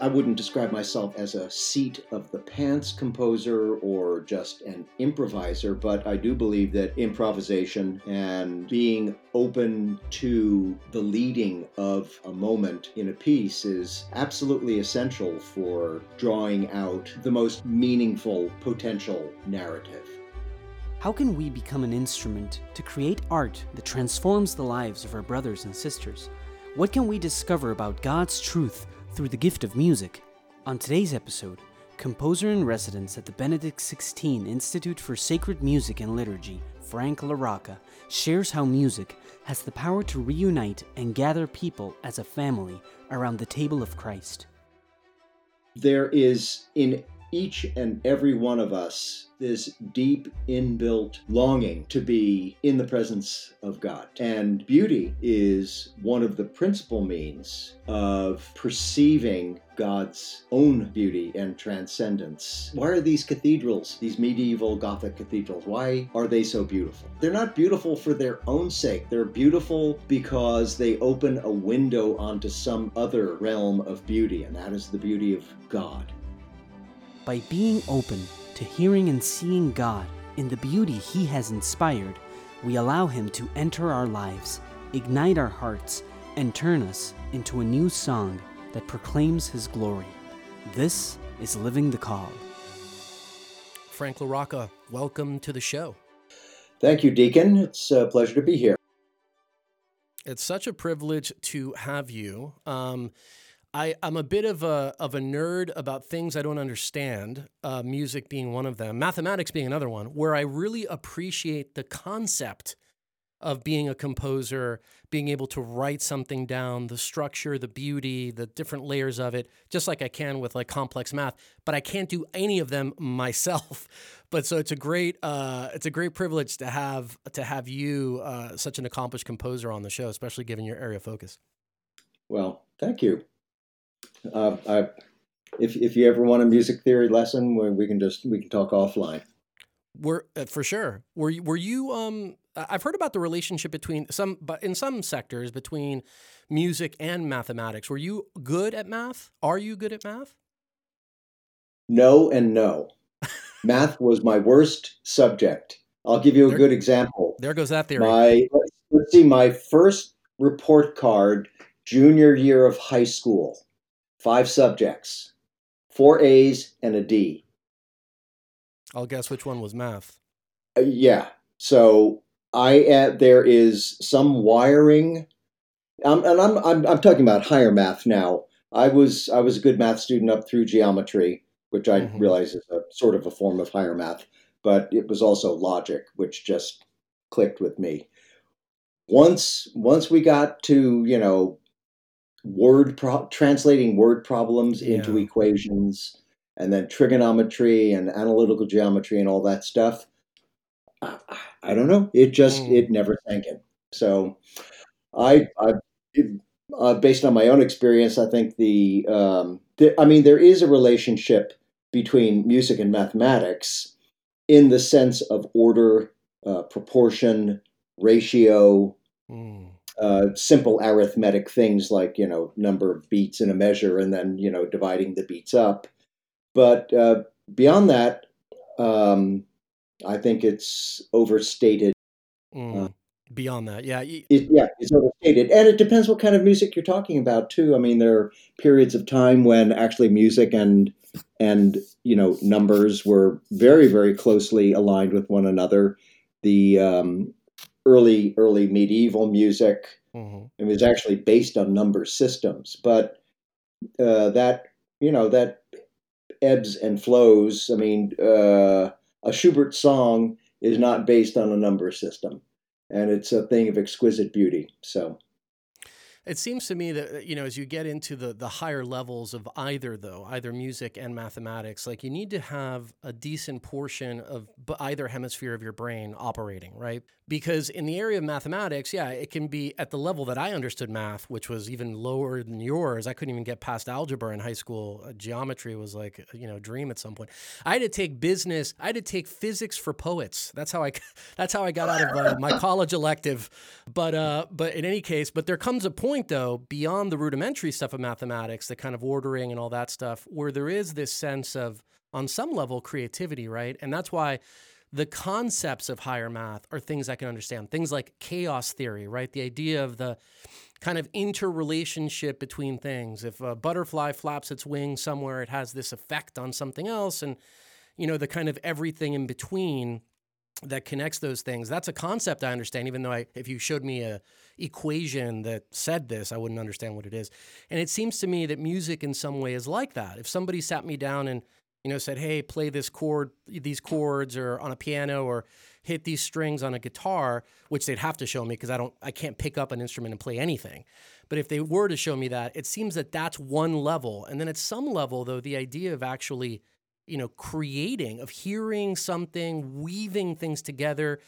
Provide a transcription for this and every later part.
I wouldn't describe myself as a seat of the pants composer or just an improviser, but I do believe that improvisation and being open to the leading of a moment in a piece is absolutely essential for drawing out the most meaningful potential narrative. How can we become an instrument to create art that transforms the lives of our brothers and sisters? What can we discover about God's truth through the gift of music? On today's episode, composer in residence at the Benedict XVI Institute for Sacred Music and Liturgy, Frank LaRocca, shares how music has the power to reunite and gather people as a family around the table of Christ. There is in each and every one of us this deep inbuilt longing to be in the presence of God. And beauty is one of the principal means of perceiving God's own beauty and transcendence. Why are these cathedrals, these medieval Gothic cathedrals, why are they so beautiful? They're not beautiful for their own sake. They're beautiful because they open a window onto some other realm of beauty, and that is the beauty of God by being open to hearing and seeing God in the beauty He has inspired, we allow Him to enter our lives, ignite our hearts, and turn us into a new song that proclaims His glory. This is Living the Call. Frank LaRocca, welcome to the show. Thank you, Deacon. It's a pleasure to be here. It's such a privilege to have you. Um, I, I'm a bit of a of a nerd about things I don't understand, uh, music being one of them, mathematics being another one, where I really appreciate the concept of being a composer, being able to write something down, the structure, the beauty, the different layers of it, just like I can with like complex math. But I can't do any of them myself. But so it's a great uh, it's a great privilege to have to have you, uh, such an accomplished composer, on the show, especially given your area of focus. Well, thank you. Uh, I, if if you ever want a music theory lesson, we can just we can talk offline. Were uh, for sure. Were you, were you? Um, I've heard about the relationship between some, but in some sectors between music and mathematics. Were you good at math? Are you good at math? No and no. math was my worst subject. I'll give you a there, good example. There goes that theory. My let's see, my first report card, junior year of high school five subjects, four A's and a D. I'll guess which one was math. Uh, yeah. So I uh, there is some wiring, um, and I'm, I'm I'm talking about higher math now. I was I was a good math student up through geometry, which I mm-hmm. realize is a sort of a form of higher math, but it was also logic, which just clicked with me. Once once we got to you know word pro- translating word problems yeah. into equations and then trigonometry and analytical geometry and all that stuff i, I don't know it just mm. it never sank in so i i it, uh, based on my own experience i think the, um, the i mean there is a relationship between music and mathematics in the sense of order uh, proportion ratio mm uh, simple arithmetic things like you know number of beats in a measure and then you know dividing the beats up. But uh, beyond that um, i think it's overstated. Mm, uh, beyond that yeah it, yeah it's overstated. And it depends what kind of music you're talking about too. I mean there are periods of time when actually music and and you know numbers were very very closely aligned with one another. The um, early early medieval music. Mm-hmm. It was actually based on number systems, but uh, that you know that ebbs and flows. I mean, uh, a Schubert song is not based on a number system, and it's a thing of exquisite beauty. So it seems to me that you know as you get into the the higher levels of either though either music and mathematics like you need to have a decent portion of either hemisphere of your brain operating right? Because in the area of mathematics yeah it can be at the level that i understood math which was even lower than yours. I couldn't even get past algebra in high school. Uh, geometry was like you know dream at some point. I had to take business i had to take physics for poets. That's how i that's how i got out of uh, my college elective. But uh but in any case but there comes a point point though, beyond the rudimentary stuff of mathematics, the kind of ordering and all that stuff, where there is this sense of, on some level, creativity, right? And that's why the concepts of higher math are things I can understand. Things like chaos theory, right? The idea of the kind of interrelationship between things. If a butterfly flaps its wings somewhere, it has this effect on something else. And, you know, the kind of everything in between that connects those things. That's a concept I understand, even though I, if you showed me a equation that said this, I wouldn't understand what it is. And it seems to me that music in some way is like that. If somebody sat me down and, you know, said, hey, play this chord, these chords or on a piano or hit these strings on a guitar, which they'd have to show me because I don't, I can't pick up an instrument and play anything. But if they were to show me that, it seems that that's one level. And then at some level, though, the idea of actually you know, creating, of hearing something, weaving things together,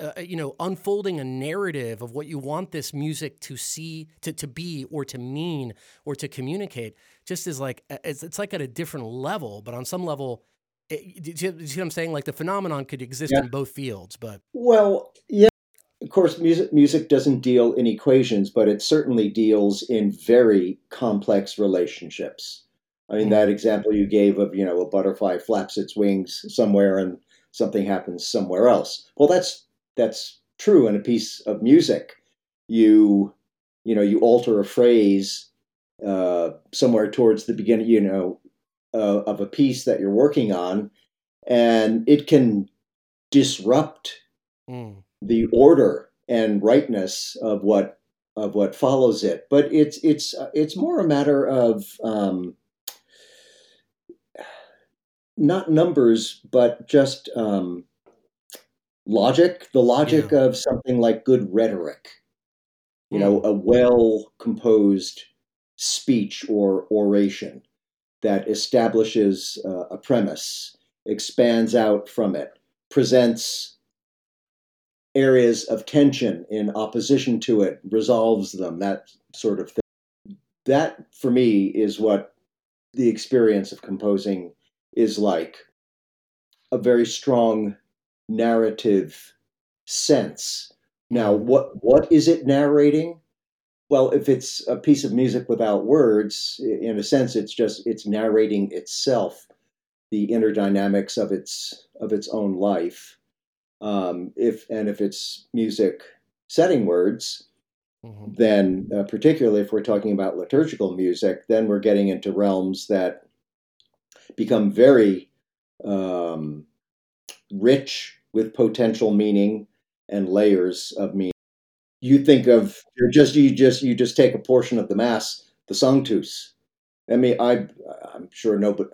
uh, you know, unfolding a narrative of what you want this music to see, to, to be, or to mean, or to communicate, just is like, it's, it's like at a different level, but on some level, it, do, you, do you see what I'm saying? Like the phenomenon could exist yeah. in both fields, but. Well, yeah. Of course, music music doesn't deal in equations, but it certainly deals in very complex relationships. I mean, that example you gave of, you know, a butterfly flaps its wings somewhere and something happens somewhere else. Well, that's that's true in a piece of music. You, you know, you alter a phrase uh, somewhere towards the beginning, you know, uh, of a piece that you're working on, and it can disrupt mm. the order and rightness of what of what follows it. But it's it's it's more a matter of um, not numbers, but just um, logic, the logic yeah. of something like good rhetoric. You know, hmm. a well composed speech or oration that establishes uh, a premise, expands out from it, presents areas of tension in opposition to it, resolves them, that sort of thing. That, for me, is what the experience of composing is like a very strong narrative sense. Now, mm-hmm. what what is it narrating? Well, if it's a piece of music without words, in a sense, it's just it's narrating itself, the inner dynamics of its of its own life. Um, if and if it's music setting words, mm-hmm. then uh, particularly if we're talking about liturgical music, then we're getting into realms that become very um, rich with potential meaning and layers of meaning. You think of you just you just you just take a portion of the mass, the Sanctus. I mean, I I'm sure nobody,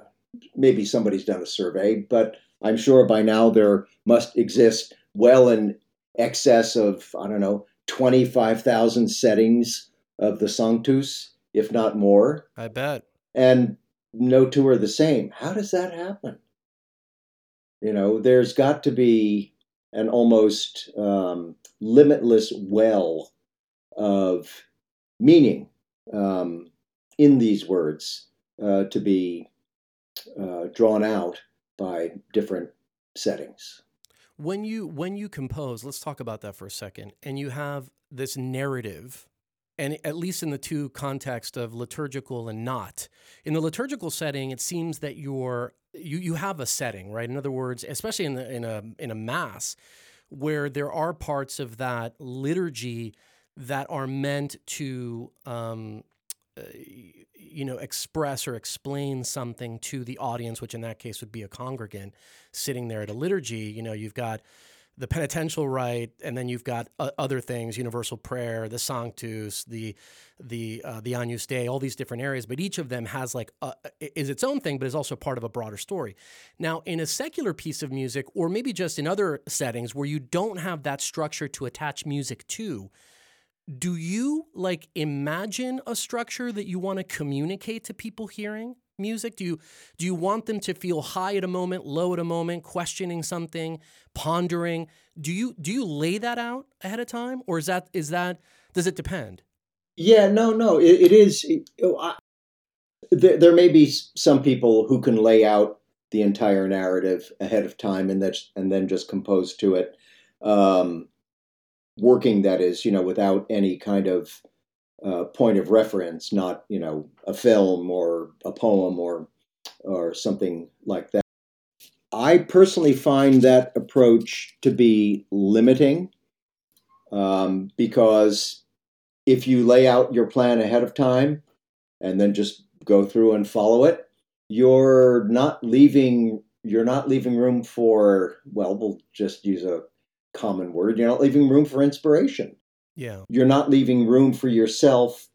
maybe somebody's done a survey, but I'm sure by now there must exist well in excess of I don't know twenty five thousand settings of the Sanctus, if not more. I bet. And no two are the same. How does that happen? You know, there's got to be an almost um, limitless well of meaning um, in these words uh, to be uh, drawn out by different settings. When you when you compose, let's talk about that for a second. And you have this narrative and at least in the two context of liturgical and not. In the liturgical setting it seems that you're you, you have a setting right? In other words especially in, the, in a in a mass where there are parts of that liturgy that are meant to um, uh, you know express or explain something to the audience which in that case would be a congregant sitting there at a liturgy. You know you've got the penitential rite, and then you've got uh, other things, universal prayer, the Sanctus, the the uh, the Agnus Dei, all these different areas. But each of them has like a, is its own thing, but is also part of a broader story. Now, in a secular piece of music, or maybe just in other settings where you don't have that structure to attach music to, do you like imagine a structure that you want to communicate to people hearing? Music? Do you do you want them to feel high at a moment, low at a moment, questioning something, pondering? Do you do you lay that out ahead of time, or is that is that does it depend? Yeah, no, no, it, it is. It, oh, I, there, there may be some people who can lay out the entire narrative ahead of time and that and then just compose to it. Um, working that is, you know, without any kind of uh, point of reference, not you know a film or a poem or or something like that. I personally find that approach to be limiting um, because if you lay out your plan ahead of time and then just go through and follow it, you're not leaving you're not leaving room for well, we'll just use a common word. You're not leaving room for inspiration. Yeah. You're not leaving room for yourself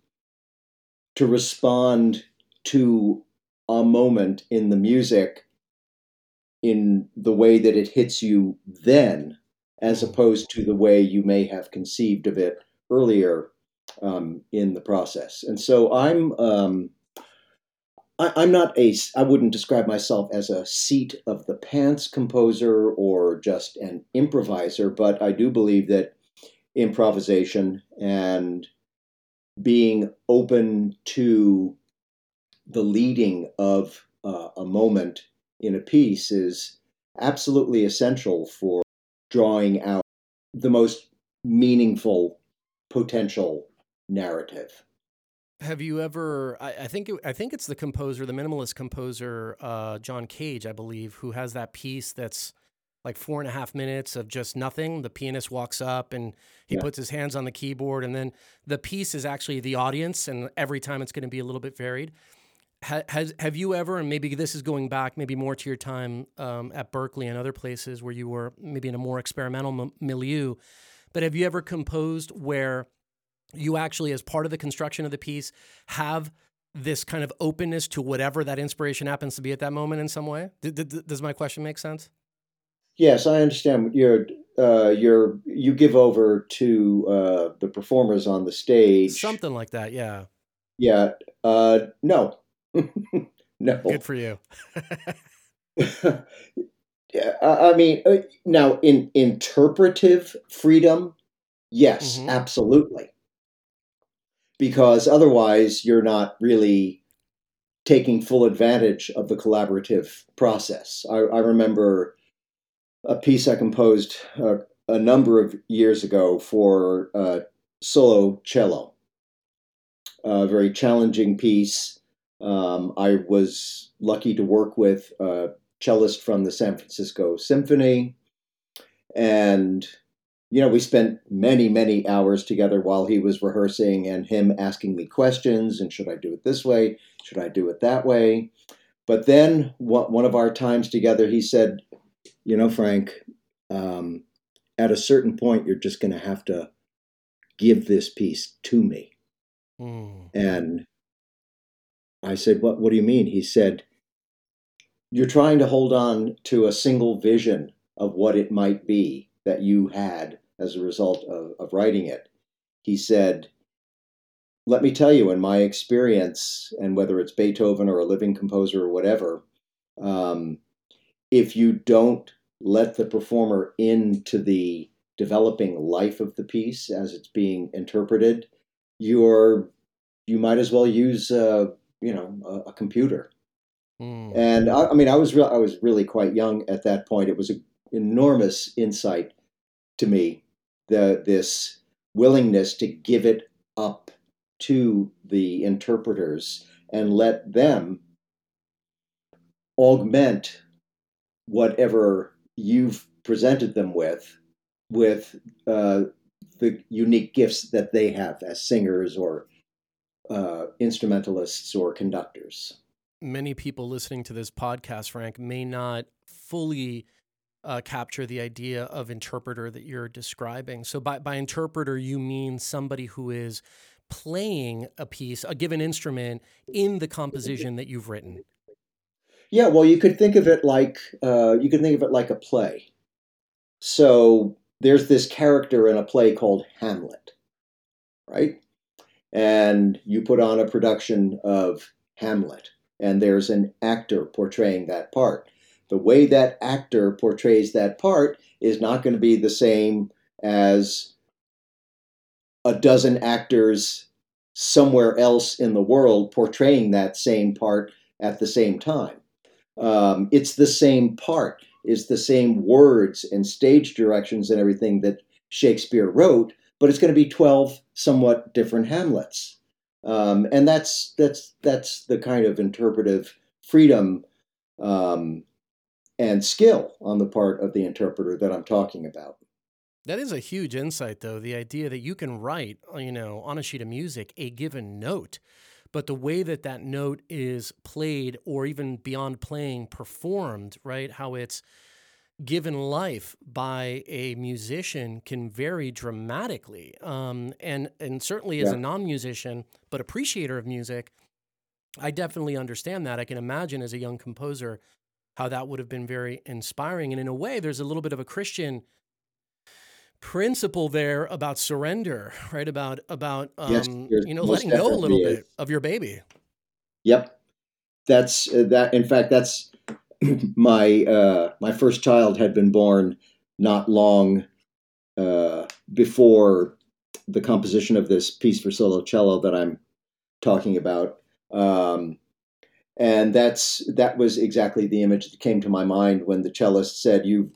to respond to a moment in the music in the way that it hits you then, as Mm-hmm. opposed to the way you may have conceived of it earlier um, in the process. And so I'm. Um, I'm not a. I wouldn't describe myself as a seat of the pants composer or just an improviser, but I do believe that improvisation and being open to the leading of uh, a moment in a piece is absolutely essential for drawing out the most meaningful potential narrative. Have you ever? I, I think it, I think it's the composer, the minimalist composer, uh, John Cage, I believe, who has that piece that's like four and a half minutes of just nothing. The pianist walks up and he Yeah. puts his hands on the keyboard, and then the piece is actually the audience, and every time it's going to be a little bit varied. Ha, has have you ever, and maybe this is going back maybe more to your time um, at Berkeley and other places where you were maybe in a more experimental m- milieu, but have you ever composed where you actually, as part of the construction of the piece, have this kind of openness to whatever that inspiration happens to be at that moment in some way? D- d- does my question make sense? Yes, I understand. You're uh, you're you give over to uh, the performers on the stage. Something like that, yeah. Yeah. Uh, no. no. Good for you. Yeah, I mean, uh, now in interpretive freedom, yes, Mhm. absolutely. Because otherwise, you're not really taking full advantage of the collaborative process. I, I remember a piece I composed uh, a number of years ago for uh, solo cello. A very challenging piece. Um, I was lucky to work with a cellist from the San Francisco Symphony. And, you know, we spent many, many hours together while he was rehearsing and him asking me questions and should I do it this way? Should I do it that way? But then one one of our times together, he said, You know, Frank, um, at a certain point, you're just going to have to give this piece to me. Mm. And I said, What, what do you mean? He said, You're trying to hold on to a single vision of what it might be that you had as a result of, of writing it. He said, Let me tell you, in my experience, and whether it's Beethoven or a living composer or whatever, um, if you don't let the performer into the developing life of the piece as it's being interpreted, you're you might as well use uh, you know a, a computer. Mm. And I, I mean, I was real I was really quite young at that point. It was an enormous insight to me the this willingness to give it up to the interpreters and let them augment whatever you've presented them with with uh, the unique gifts that they have as singers or uh, instrumentalists or conductors. Many people listening to this podcast, Frank, may not fully uh, capture the idea of interpreter that you're describing. So, by, by interpreter, you mean somebody who is playing a piece, a given instrument, in the composition that you've written. Yeah, well, you could think of it like uh, you could think of it like a play. So there's this character in a play called Hamlet, right? And you put on a production of Hamlet, and there's an actor portraying that part. The way that actor portrays that part is not going to be the same as a dozen actors somewhere else in the world portraying that same part at the same time. Um, it's the same part, it's the same words and stage directions and everything that Shakespeare wrote, but it's going to be 12 somewhat different Hamlets. Um, and that's that's that's the kind of interpretive freedom um, and skill on the part of the interpreter that I'm talking about. That is a huge insight, though. The idea that you can write, you know, on a sheet of music a given note, but the way that that note is played, or even beyond playing, performed, right? How it's given life by a musician can vary dramatically. Um, and and certainly as yeah. a non-musician but appreciator of music, I definitely understand that. I can imagine as a young composer how that would have been very inspiring. And in a way, there's a little bit of a Christian principle there about surrender, right? About about um, yes, you know letting go a little is. bit of your baby. Yep, that's uh, that. In fact, that's my uh, my first child had been born not long uh, before the composition of this piece for solo cello that I'm talking about. Um, and that's that was exactly the image that came to my mind when the cellist said, "You've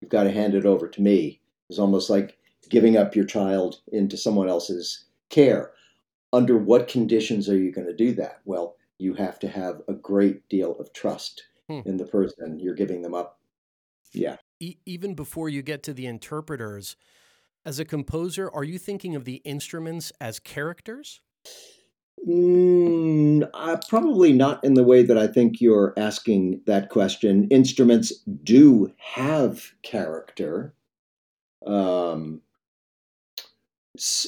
you've got to hand it over to me." It's almost like giving up your child into someone else's care. Under what conditions are you going to do that? Well, you have to have a great deal of trust hmm. in the person you're giving them up. Yeah. E- even before you get to the interpreters, as a composer, are you thinking of the instruments as characters? Mm, uh, probably not in the way that I think you're asking that question. Instruments do have character. Um,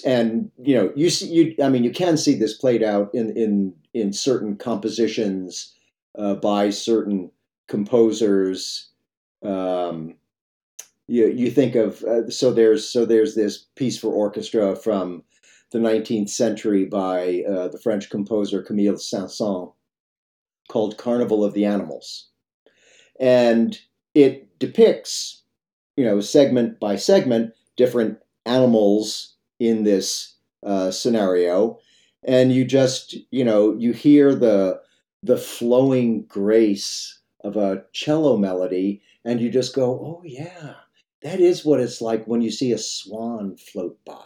and you know, you see, you I mean, you can see this played out in in in certain compositions uh, by certain composers. Um, you you think of uh, so there's so there's this piece for orchestra from the 19th century by uh, the French composer Camille Saint-Saëns called Carnival of the Animals, and it depicts you know segment by segment different animals in this uh, scenario, and you just you know you hear the the flowing grace of a cello melody, and you just go, oh yeah, that is what it's like when you see a swan float by.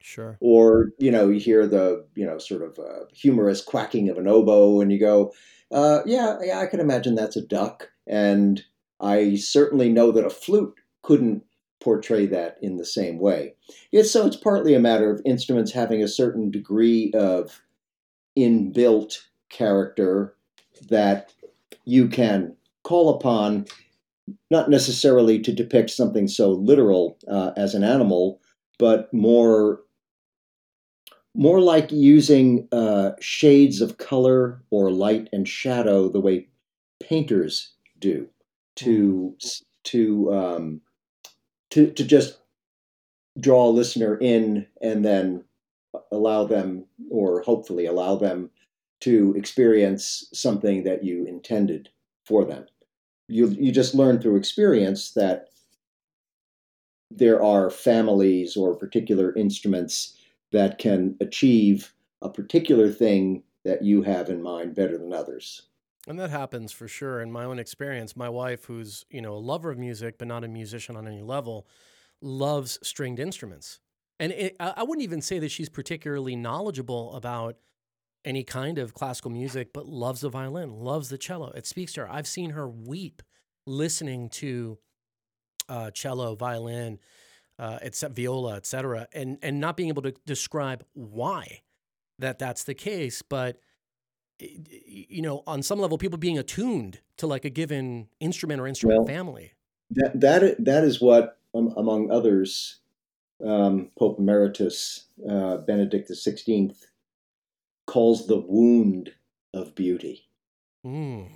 Sure. Or you know you hear the you know sort of uh, humorous quacking of an oboe, and you go, uh, yeah, yeah, I can imagine that's a duck, and I certainly know that a flute couldn't portray that in the same way. It's, so it's partly a matter of instruments having a certain degree of inbuilt character that you can call upon, not necessarily to depict something so literal uh, as an animal, but more more like using uh, shades of color or light and shadow the way painters do to mm. to um, to to just draw a listener in and then allow them or hopefully allow them to experience something that you intended for them. You you just learn through experience that there are families or particular instruments that can achieve a particular thing that you have in mind better than others and that happens for sure. In my own experience, my wife, who's you know a lover of music but not a musician on any level, loves stringed instruments. And it, I wouldn't even say that she's particularly knowledgeable about any kind of classical music, but loves the violin, loves the cello. It speaks to her. I've seen her weep listening to uh, cello, violin, uh, except viola, etc., and and not being able to describe why that that's the case, but you know, on some level, people being attuned to like a given instrument or instrument well, family. That that that is what, um, among others, um, Pope Emeritus uh, Benedict XVI calls the wound of beauty. Mm.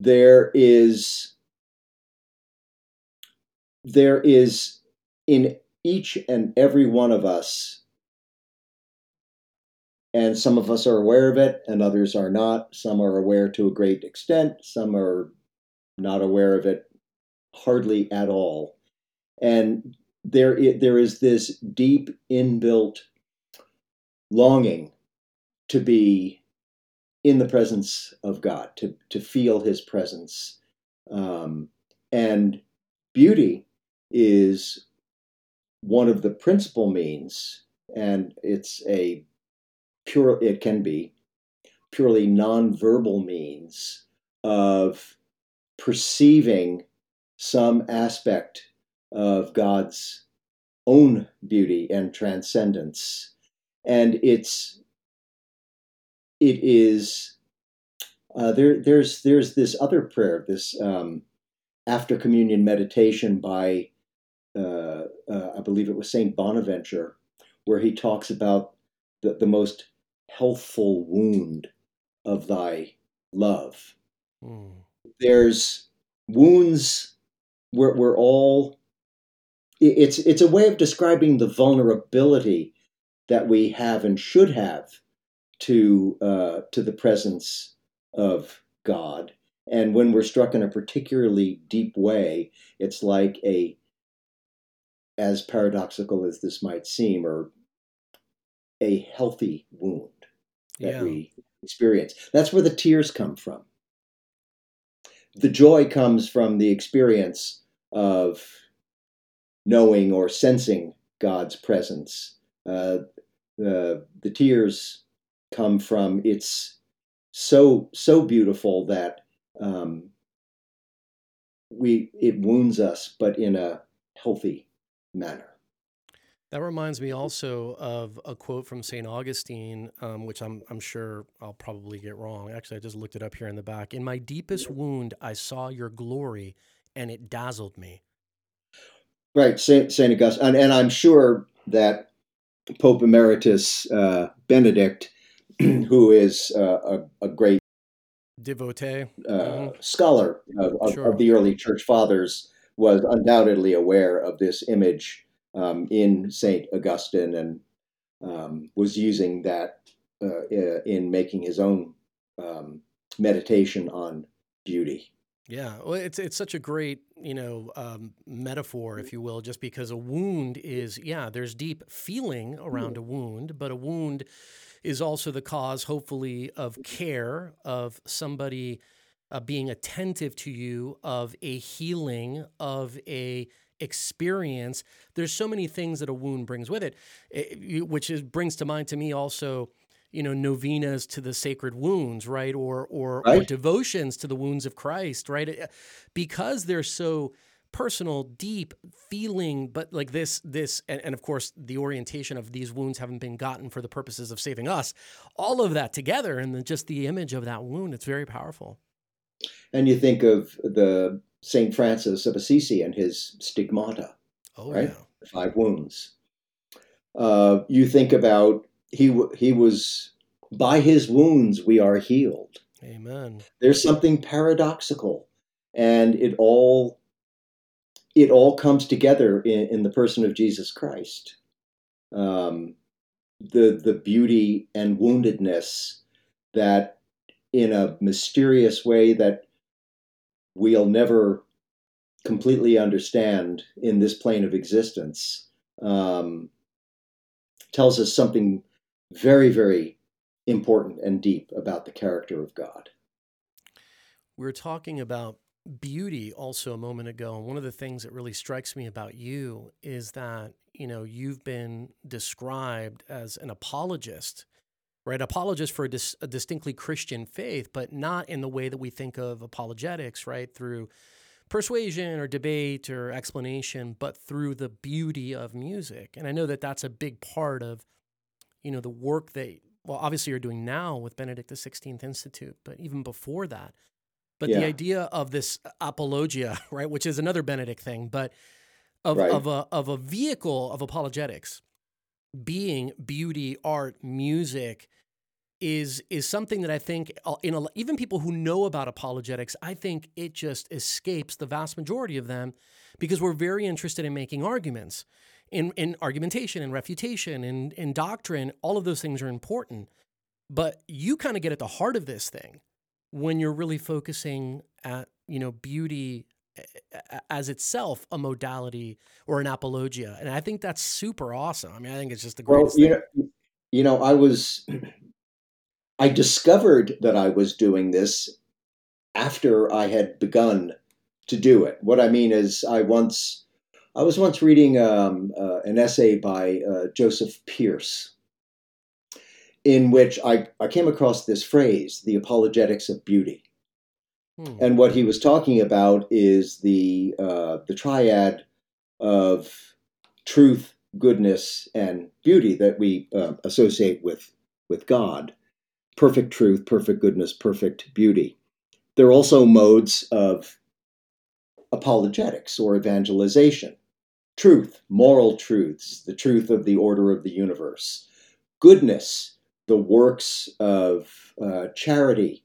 There is there is in each and every one of us and some of us are aware of it and others are not. Some are aware to a great extent, some are not aware of it hardly at all. And there, there is this deep inbuilt longing to be in the presence of God, to, to feel his presence. Um, and beauty is one of the principal means, and it's a pure, it can be purely nonverbal means of perceiving some aspect of God's own beauty and transcendence. And it's it is uh, there. There's there's this other prayer, this um, after communion meditation by uh, uh, I believe it was Saint Bonaventure, where he talks about the, the most healthful wound of thy love. Mm. There's wounds where we're all it's it's a way of describing the vulnerability that we have and should have to uh, to the presence of God. And when we're struck in a particularly deep way, it's like a, as paradoxical as this might seem, or a healthy wound that yeah. we experience. That's where the tears come from. The joy comes from the experience of knowing or sensing God's presence. Uh, the, the tears come from it's so so beautiful that um, we it wounds us, but in a healthy manner. That reminds me also of a quote from St. Augustine, um, which I'm, I'm sure I'll probably get wrong. Actually, I just looked it up here in the back. In my deepest wound, I saw your glory, and it dazzled me. Right, Saint Saint Augustine, and, and I'm sure that Pope Emeritus uh, Benedict, who is uh, a, a, great devotee uh, mm-hmm. scholar of, of, sure. of, the early Church Fathers, was undoubtedly aware of this image um, in Saint Augustine and um, was using that uh, in making his own um, meditation on beauty. Yeah, well, it's it's such a great you know um, metaphor, if you will, just because a wound is yeah, there's deep feeling around a wound, but a wound is also the cause, hopefully, of care of somebody uh, being attentive to you, of a healing, of a experience. There's so many things that a wound brings with it, it which is brings to mind to me also you know novenas to the sacred wounds right or or, right. or devotions to the wounds of christ right uh, because they're so personal deep feeling but like this this and, and of course the orientation of these wounds haven't been gotten for the purposes of saving us all of that together and then just the image of that wound it's very powerful and you think of the saint francis of assisi and his stigmata oh right yeah. five wounds uh, you think about he he was by his wounds we are healed. Amen. There's something paradoxical, and it all it all comes together in, in the person of Jesus Christ. Um, the the beauty and woundedness that in a mysterious way that we'll never completely understand in this plane of existence um, tells us something very, very important and deep about the character of God. We were talking about beauty also a moment ago. And one of the things that really strikes me about you is that, you know, you've been described as an apologist, right? Apologist for a, dis- a distinctly Christian faith, but not in the way that we think of apologetics, right? Through persuasion or debate or explanation, but through the beauty of music. And I know that that's a big part of you know, the work that, well, obviously you're doing now with Benedict XVI Institute, but even before that. But yeah. the idea of this apologia, right, which is another Benedict thing, but of, right. of, a, of a vehicle of apologetics being beauty, art, music, is is something that I think uh, in a, even people who know about apologetics, I think it just escapes the vast majority of them because we're very interested in making arguments in, in argumentation and refutation and in doctrine, all of those things are important. But you kind of get at the heart of this thing when you're really focusing at, you know, beauty as itself a modality or an apologia. And I think that's super awesome. I mean, I think it's just the greatest well, you thing. Know, you know, I was, I discovered that I was doing this after I had begun to do it. What I mean is, I once I was once reading um, uh, an essay by uh, Joseph Pearce, in which I, I came across this phrase, the apologetics of beauty. Hmm. And what he was talking about is the, uh, the triad of truth, goodness, and beauty that we uh, associate with, with God perfect truth, perfect goodness, perfect beauty. There are also modes of apologetics or evangelization truth, moral truths, the truth of the order of the universe, goodness, the works of uh, charity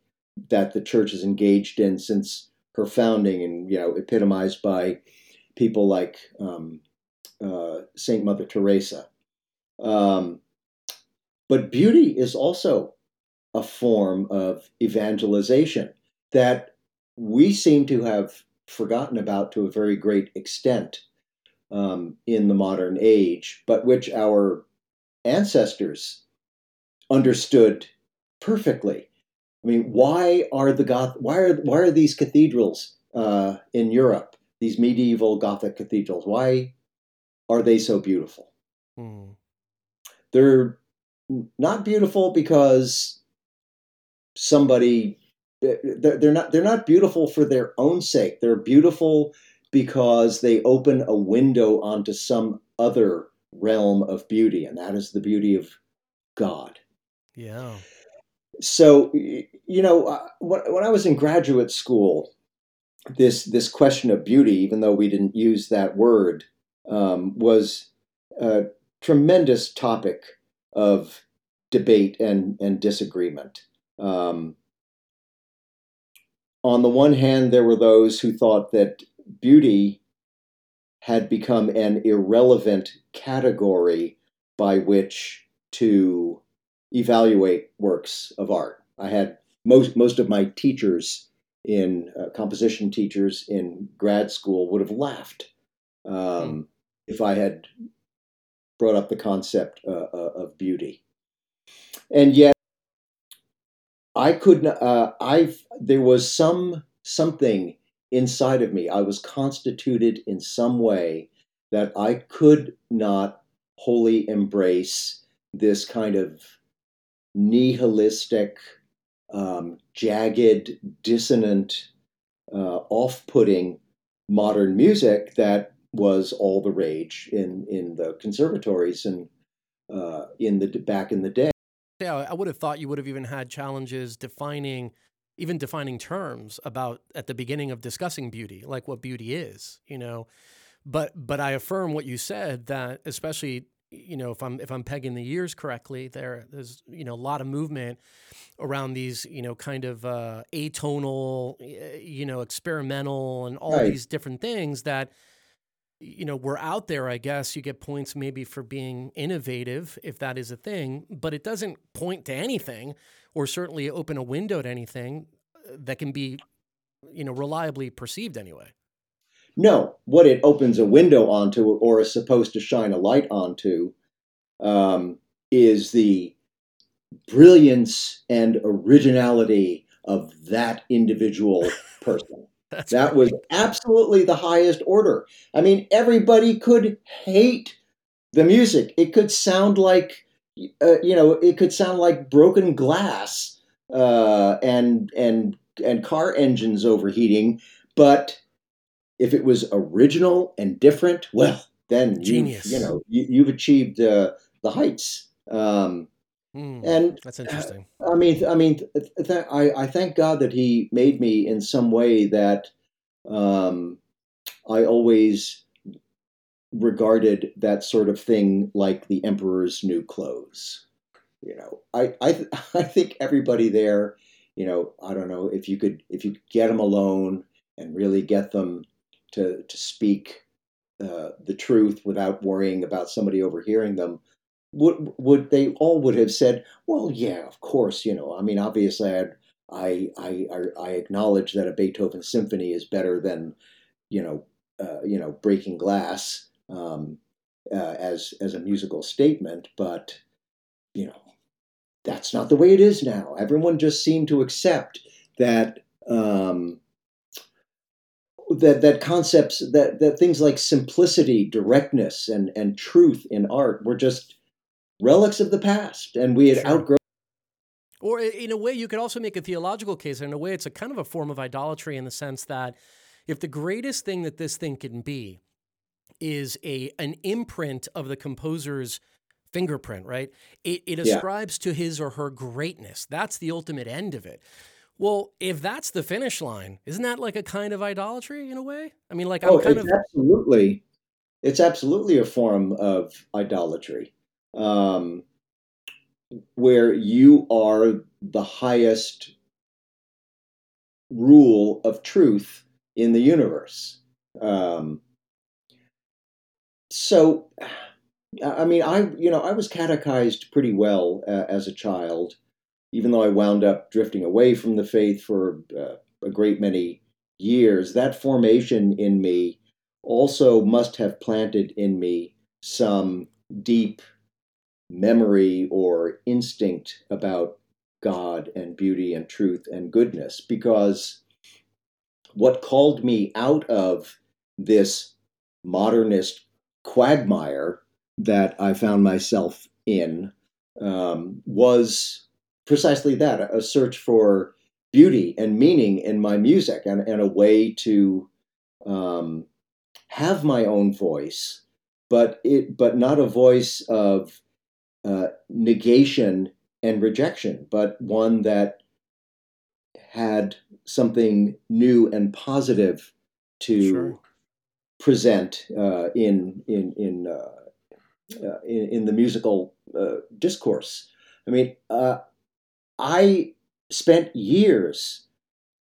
that the church has engaged in since her founding, and you know, epitomized by people like um, uh, Saint Mother Teresa. Um, but beauty is also a form of evangelization that we seem to have forgotten about to a very great extent um, in the modern age, but which our ancestors understood perfectly. I mean, why are the Goth? Why are why are these cathedrals uh, in Europe? These medieval Gothic cathedrals. Why are they so beautiful? Hmm. They're not beautiful because somebody. They're not. They're not beautiful for their own sake. They're beautiful because they open a window onto some other realm of beauty, and that is the beauty of God. Yeah. So, you know, uh, when I was in graduate school, this this question of beauty, even though we didn't use that word, um, was a tremendous topic of debate and and disagreement. Um, on the one hand, there were those who thought that beauty had become an irrelevant category by which to evaluate works of art. I had most most of my teachers in uh, composition teachers in grad school would have laughed um, mm. if I had brought up the concept uh, uh, of beauty, and yet I couldn't. Uh, I there was some something inside of me. I was constituted in some way that I could not wholly embrace this kind of nihilistic, um, jagged, dissonant, uh, off putting modern music that was all the rage in, in the conservatories and uh, in the back in the day. Yeah, I would have thought you would have even had challenges defining even defining terms about at the beginning of discussing beauty, like what beauty is, you know. But but I affirm what you said that especially you know if I'm if I'm pegging the years correctly, there there's you know a lot of movement around these you know kind of uh, atonal, you know experimental and all right. these different things that you know we're out there i guess you get points maybe for being innovative if that is a thing but it doesn't point to anything or certainly open a window to anything uh, that can be you know reliably perceived anyway. No what it opens a window onto or is supposed to shine a light onto um, is the brilliance and originality of that individual person That's that right. was absolutely the highest order. I mean, everybody could hate the music. It could sound like, uh, you know, it could sound like broken glass uh, and and and car engines overheating. But if it was original and different, well, then Genius. you you know you, have achieved uh, the heights. Um, Mm, and that's interesting. I mean, I mean, th- I, I thank God that He made me in some way that um, I always regarded that sort of thing like the emperor's new clothes. You know, I I, th- I think everybody there, you know, I don't know if you could if you could get them alone and really get them to to speak uh, the truth without worrying about somebody overhearing them would would they all would have said, well, yeah, of course, you know. I mean, obviously, I'd, I I I acknowledge that a Beethoven symphony is better than, you know, uh, you know, breaking glass um, uh, as as a musical statement, but you know, that's not the way it is now. Everyone just seemed to accept that um, that that concepts that that things like simplicity, directness, and and truth in art were just relics of the past, and we had sure. outgrown. Or in a way, you could also make a theological case. In a way, it's a kind of a form of idolatry in the sense that if the greatest thing that this thing can be is a an imprint of the composer's fingerprint, right? It, it ascribes yeah. to his or her greatness. That's the ultimate end of it. Well, if that's the finish line, isn't that like a kind of idolatry in a way? I mean, like I'm oh, kind it's of absolutely, it's absolutely a form of idolatry, um, where you are the highest rule of truth in the universe. Um, so, I mean, I you know I was catechized pretty well uh, as a child even though I wound up drifting away from the faith for uh, a great many years, that formation in me also must have planted in me some deep memory or instinct about God and beauty and truth and goodness. Because what called me out of this modernist quagmire that I found myself in um, was precisely that a search for beauty and meaning in my music and, and a way to um, have my own voice. But it but not a voice of uh, negation and rejection but one that had something new and positive to sure. present uh, in in in, uh, uh in, in the musical uh, discourse. I mean, uh, I spent years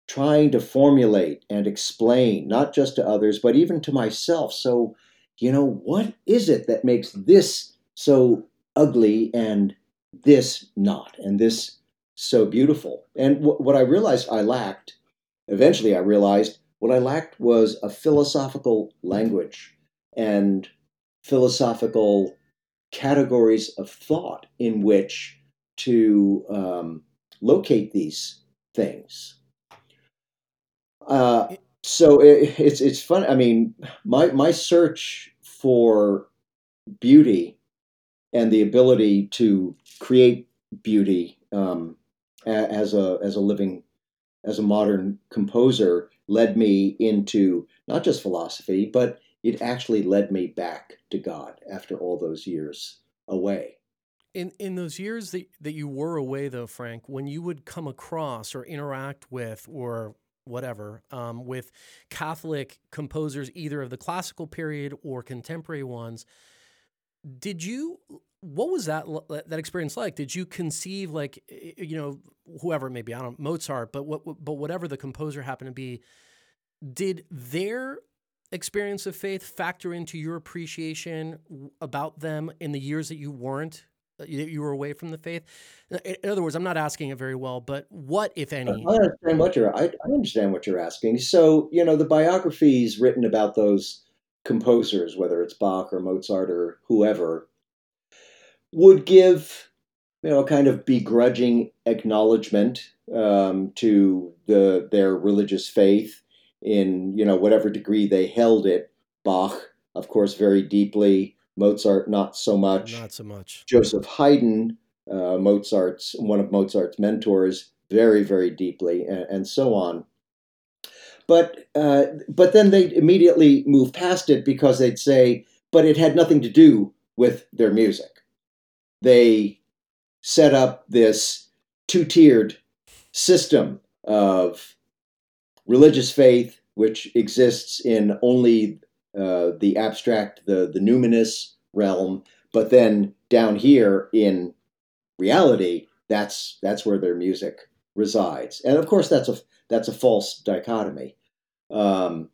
trying to formulate and explain, not just to others, but even to myself. So, you know, what is it that makes this so ugly and this not, and this so beautiful? And what I realized I lacked, eventually I realized what I lacked was a philosophical language and philosophical categories of thought in which to um, locate these things. Uh, so it, it's it's fun. I mean, my my search for beauty and the ability to create beauty um, as a as a living as a modern composer led me into not just philosophy, but it actually led me back to God after all those years away. In in those years that, that you were away though, Frank, when you would come across or interact with or whatever um, with Catholic composers, either of the classical period or contemporary ones, did you? What was that that experience like? Did you conceive like you know whoever maybe I don't Mozart, but what but whatever the composer happened to be, did their experience of faith factor into your appreciation about them in the years that you weren't uh, that you were away from the faith. In other words, I'm not asking it very well, but what, if any? I understand what you're. I, I understand what you're asking. So you know, the biographies written about those composers, whether it's Bach or Mozart or whoever, would give you know kind of begrudging acknowledgement um, to the their religious faith in you know whatever degree they held it. Bach, of course, very deeply. Mozart, not so much. Not so much. Joseph Haydn, uh, Mozart's one of Mozart's mentors, very, very deeply, and, and so on. But uh, but then they immediately move past it because they'd say, but it had nothing to do with their music. They set up this two-tiered system of religious faith, which exists in only uh, the abstract, the the numinous realm, but then down here in reality, that's that's where their music resides, and of course that's a that's a false dichotomy. Um,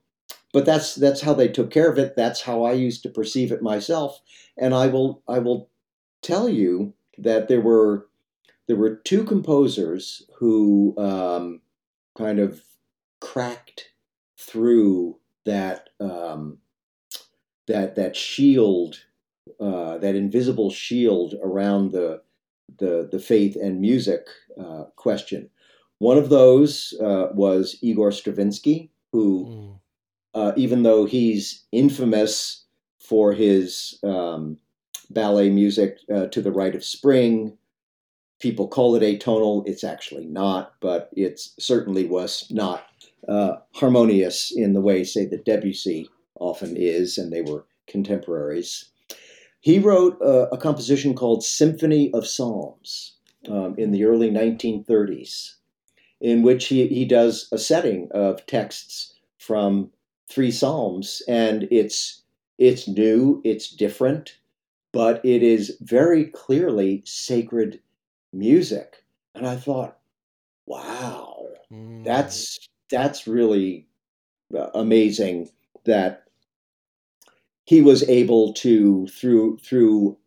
but that's that's how they took care of it. That's how I used to perceive it myself, and I will I will tell you that there were there were two composers who um, kind of cracked through that um, that that shield, uh, that invisible shield around the the the faith and music uh, question. One of those uh, was Igor Stravinsky, who mm. uh, even though he's infamous for his um, ballet music uh, to the Rite of Spring, people call it atonal. It's actually not, but it certainly was not uh, harmonious in the way, say, that Debussy often is, and they were contemporaries. He wrote a, a composition called Symphony of Psalms um, in the early 1930s, in which he, he does a setting of texts from three psalms, and it's it's new, it's different, but it is very clearly sacred music. And I thought, wow, mm. that's that's really uh, amazing that he was able to through through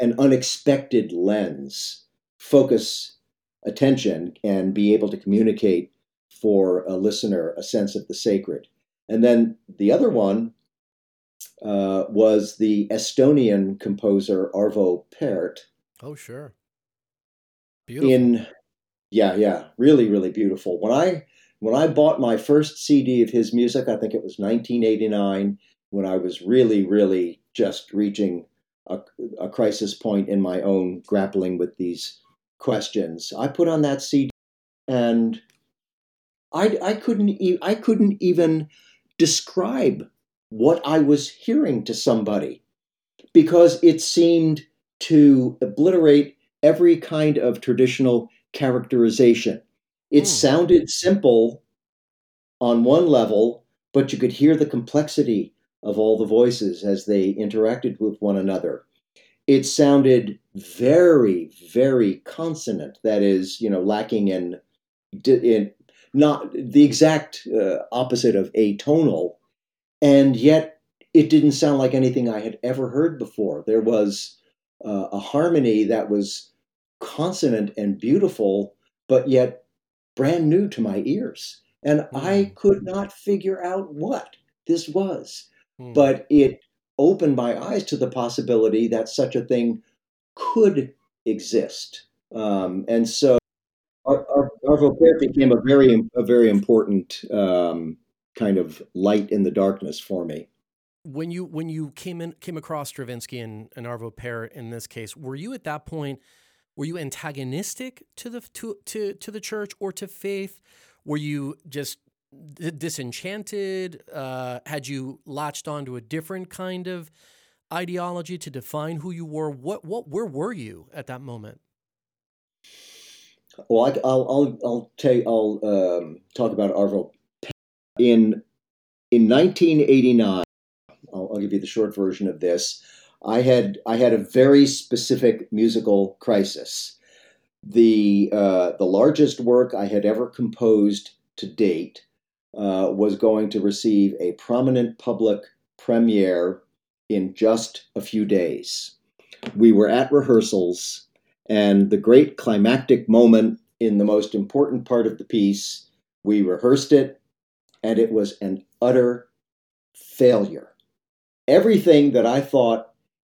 an unexpected lens focus attention and be able to communicate for a listener a sense of the sacred. And then the other one uh, was the Estonian composer Arvo Pärt. Oh, sure. Beautiful. In yeah, yeah, really, really beautiful. When I when I bought my first CD of his music, I think it was 1989, when I was really, really just reaching a, a crisis point in my own grappling with these questions. I put on that CD, and I I couldn't e- I couldn't even describe what I was hearing to somebody because it seemed to obliterate every kind of traditional characterization. It mm. sounded simple on one level, but you could hear the complexity of all the voices as they interacted with one another. It sounded very, very consonant. That is, you know, lacking in, in not the exact uh, opposite of atonal, and yet it didn't sound like anything I had ever heard before. There was uh, a harmony that was consonant and beautiful, but yet brand new to my ears. And mm. I could not figure out what this was. Mm. But it opened my eyes to the possibility that such a thing could exist. Um, and so our, our, Arvo Pärt became a very, a very important um, kind of light in the darkness for me. When you when you came in came across Stravinsky and, and Arvo Pärt in this case, were you at that point were you antagonistic to the to to to the church or to faith? Were you just disenchanted? Uh, had you latched onto a different kind of ideology to define who you were? What what where were you at that moment? Well, I, will I'll I'll tell I'll um, talk about Arvo in in 1989, I'll, I'll give you the short version of this. I had I had a very specific musical crisis. The uh, the largest work I had ever composed to date uh, was going to receive a prominent public premiere in just a few days. We were at rehearsals, and the great climactic moment in the most important part of the piece, we rehearsed it, and it was an utter failure. Everything that I thought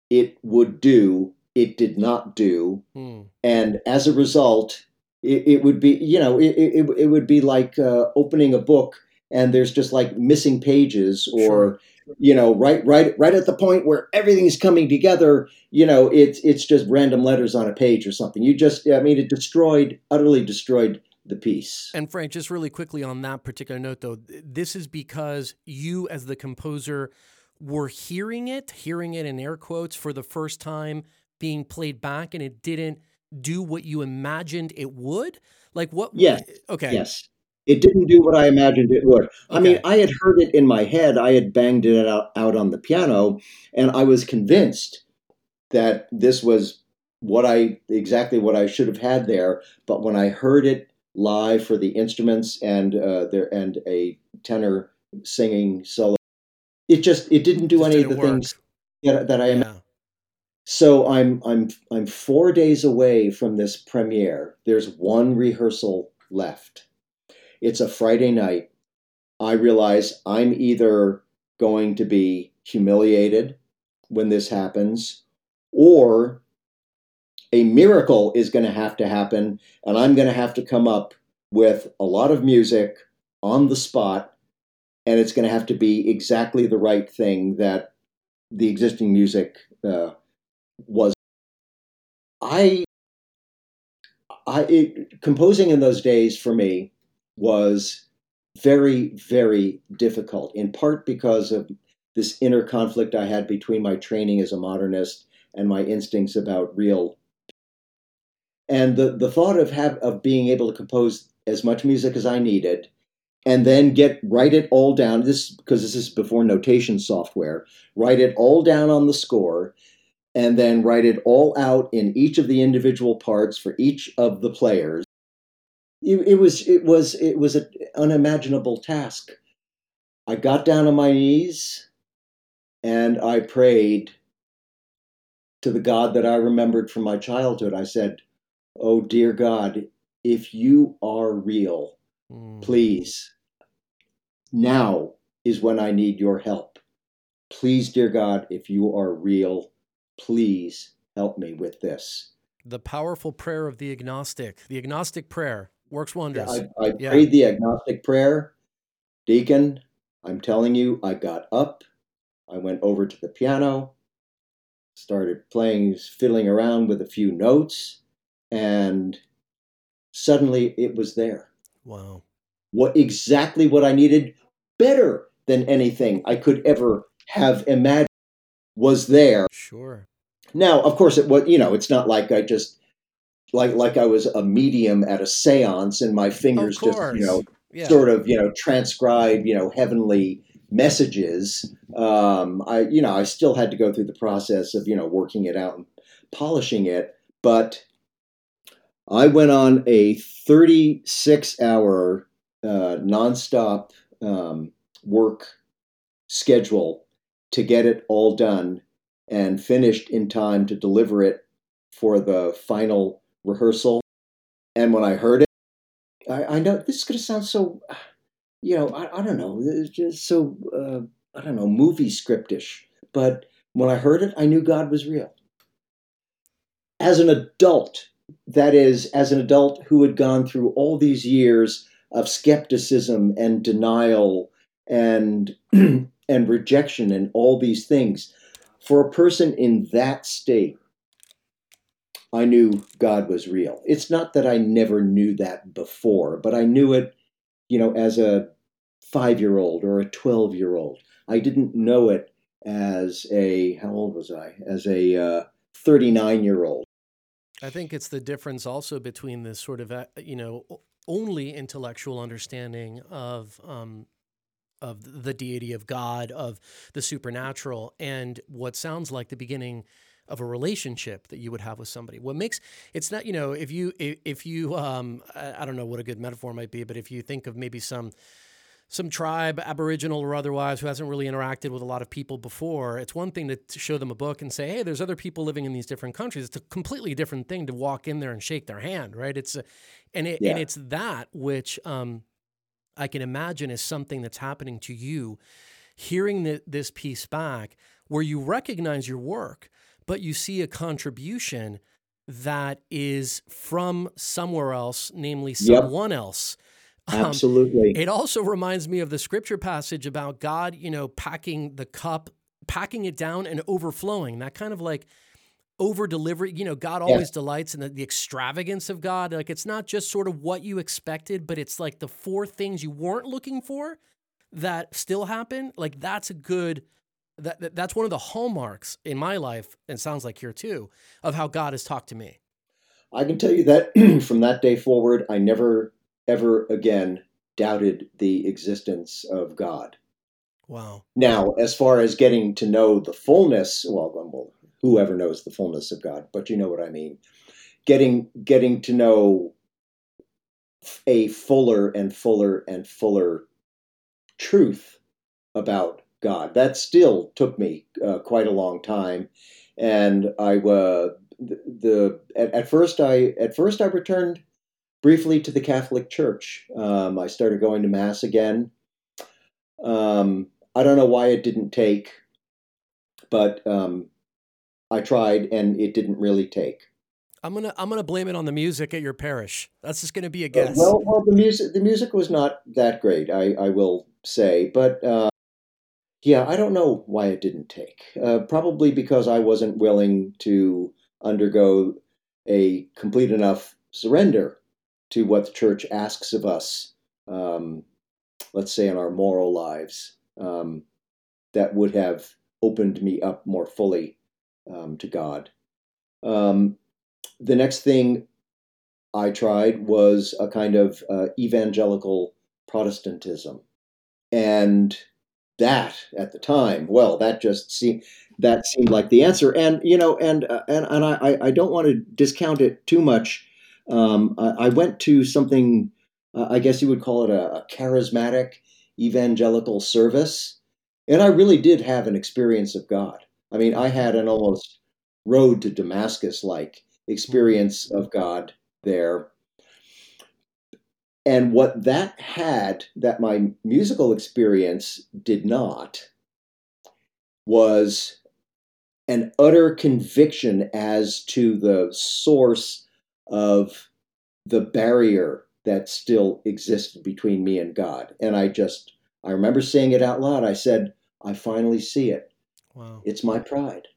it would do, it did not do. Hmm. And as a result, it, it, would be, you know, it, it, it would be like uh, opening a book and there's just like missing pages or, sure. you know, right, right, right at the point where everything's coming together, you know, it's, it's just random letters on a page or something. You just, I mean, it destroyed, utterly destroyed the piece. And Frank, just really quickly on that particular note, though, this is because you, as the composer, were hearing it, hearing it in air quotes for the first time being played back, and it didn't do what you imagined it would. Like what? Yeah. Eh, okay. Yes. It didn't do what I imagined it would. Okay. I mean, I had heard it in my head. I had banged it out, out on the piano, and I was convinced that this was what I exactly what I should have had there. But when I heard it live for the instruments and uh, there and a tenor singing solo. It just it didn't do just any of the work. things that, that I am. Yeah. So I'm I'm I'm four days away from this premiere. There's one rehearsal left. It's a Friday night. I realize I'm either going to be humiliated when this happens, or a miracle is going to have to happen, and I'm going to have to come up with a lot of music on the spot and it's going to have to be exactly the right thing that the existing music uh, was. I, I it, composing in those days for me was very, very difficult. In part because of this inner conflict I had between my training as a modernist and my instincts about real. And the, the thought of have of being able to compose as much music as I needed and then get write it all down this because this is before notation software write it all down on the score and then write it all out in each of the individual parts for each of the players. It, it was it was it was an unimaginable task. I got down on my knees and i prayed to the god that i remembered from my childhood. I said oh dear god if you are real mm. please now is when I need your help. Please, dear God, if you are real, please help me with this. The powerful prayer of the agnostic, the agnostic prayer works wonders. Yeah, I, I yeah. prayed the agnostic prayer. Deacon, I'm telling you, I got up, I went over to the piano, started playing, fiddling around with a few notes, and suddenly it was there. Wow what exactly what I needed, better than anything I could ever have imagined was there. Sure. Now, of course, it was you know, it's not like I just like like I was a medium at a séance and my fingers just you know yeah. sort of you know transcribe you know heavenly messages. Um, I you know I still had to go through the process of you know working it out and polishing it, but I went on a 36 hour uh, nonstop um, work schedule to get it all done and finished in time to deliver it for the final rehearsal. And when I heard it, I, I know this is going to sound so, you know, I, I don't know, just so, uh, I don't know, movie scriptish. But when I heard it, I knew God was real. As an adult, that is, as an adult who had gone through all these years of skepticism and denial and and rejection and all these things for a person in that state i knew god was real. It's not that i never knew that before but i knew it you know as a 5 year old or a 12 year old i didn't know it as a how old was i? As a 39 uh, year old I think it's the difference also between this sort of, uh, you know, only intellectual understanding of um, of the deity of God, of the supernatural, and what sounds like the beginning of a relationship that you would have with somebody. What makes it's not you know if you if you um, I don't know what a good metaphor might be, but if you think of maybe some some tribe, Aboriginal or otherwise, who hasn't really interacted with a lot of people before, it's one thing to, to, show them a book and say, "Hey, there's other people living in these different countries." It's a completely different thing to walk in there and shake their hand, right? It's a, and it yeah. and it's that which um, I can imagine is something that's happening to you, hearing the, this piece back, where you recognize your work, but you see a contribution that is from somewhere else, namely someone yep. else um, Absolutely. It also reminds me of the scripture passage about God, you know, packing the cup, packing it down and overflowing. That kind of like over delivery. You know, God always delights in the, the, extravagance of God. Like it's not just sort of what you expected, but it's like the four things you weren't looking for that still happen. Like that's a good. That, that that's one of the hallmarks in my life, and sounds like here too, of how God has talked to me. I can tell you that from that day forward, I never ever again doubted the existence of God. Wow. Now, as far as getting to know the fullness, well, well, whoever knows the fullness of God, but you know what I mean. Getting getting to know a fuller and fuller and fuller truth about God. That still took me uh, quite a long time, and I uh, the, the at, at, first I at first I returned briefly to the Catholic Church. Um, I started going to Mass again. Um, I don't know why it didn't take, but um, I tried and it didn't really take. I'm gonna I'm gonna blame it on the music at your parish. That's just gonna be a uh, guess. Uh, well, well, the music the music was not that great. I, I will say. But uh, yeah, I don't know why it didn't take. Uh, probably because I wasn't willing to undergo a complete enough surrender to what the church asks of us, um, let's say in our moral lives, um, that would have opened me up more fully um, to God. Um, the next thing I tried was a kind of uh, evangelical Protestantism. And that at the time, well, that just seemed that seemed like the answer. And you know, and uh, and and I I don't want to discount it too much. Um, I, I, went to something, uh, I guess you would call it a, a charismatic evangelical service, and I really did have an experience of God. I mean, I had an almost road to Damascus like experience of God there. And what that had, that my musical experience did not, was an utter conviction as to the source of the barrier that still existed between me and God. And I just, I remember saying it out loud. I said, I finally see it. Wow. It's my pride.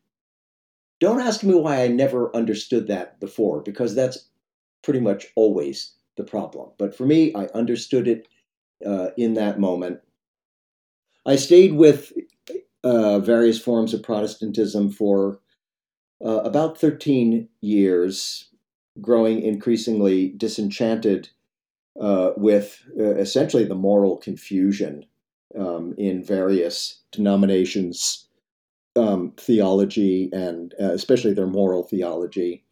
Don't ask me why I never understood that before, because that's pretty much always the problem. But for me, I understood it uh, in that moment. I stayed with uh, various forms of Protestantism for uh, about 13 years, growing increasingly disenchanted uh, with uh, essentially the moral confusion um, in various denominations' um, theology and uh, especially their moral theology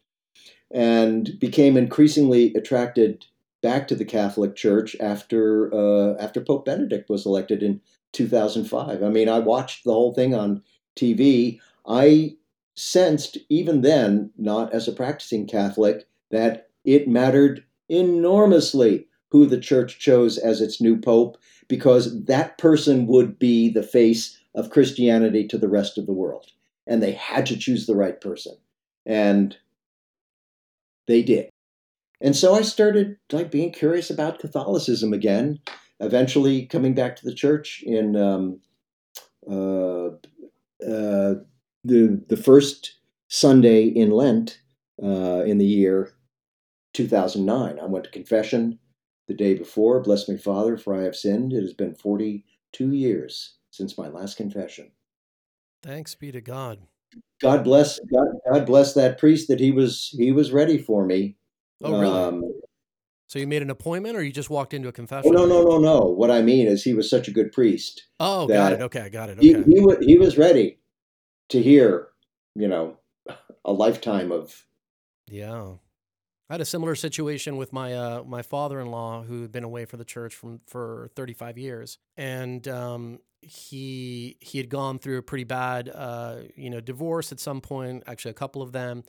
and became increasingly attracted back to the Catholic Church after uh, after Pope Benedict was elected in 2005. I mean, I watched the whole thing on TV. I sensed even then, not as a practicing Catholic, that it mattered enormously who the church chose as its new pope because that person would be the face of Christianity to the rest of the world. And they had to choose the right person. And they did. And so I started like being curious about Catholicism again, eventually coming back to the church in um, uh, uh, the the first Sunday in Lent uh, in the year 2009. I went to confession the day before. Bless me, Father, for I have sinned. It has been 42 years since my last confession. Thanks be to God. God bless God, God bless that priest that he was he was ready for me. Oh, really? Um, so you made an appointment, or you just walked into a confession? Oh, no, no, no, no. What I mean is, he was such a good priest. Oh, got it. Okay, I got it. Okay. He, he, was, he was ready to hear, you know, a lifetime of. Yeah, I had a similar situation with my uh, my father in law who had been away for the church from for 35 years, and um, he he had gone through a pretty bad uh, you know divorce at some point actually a couple of them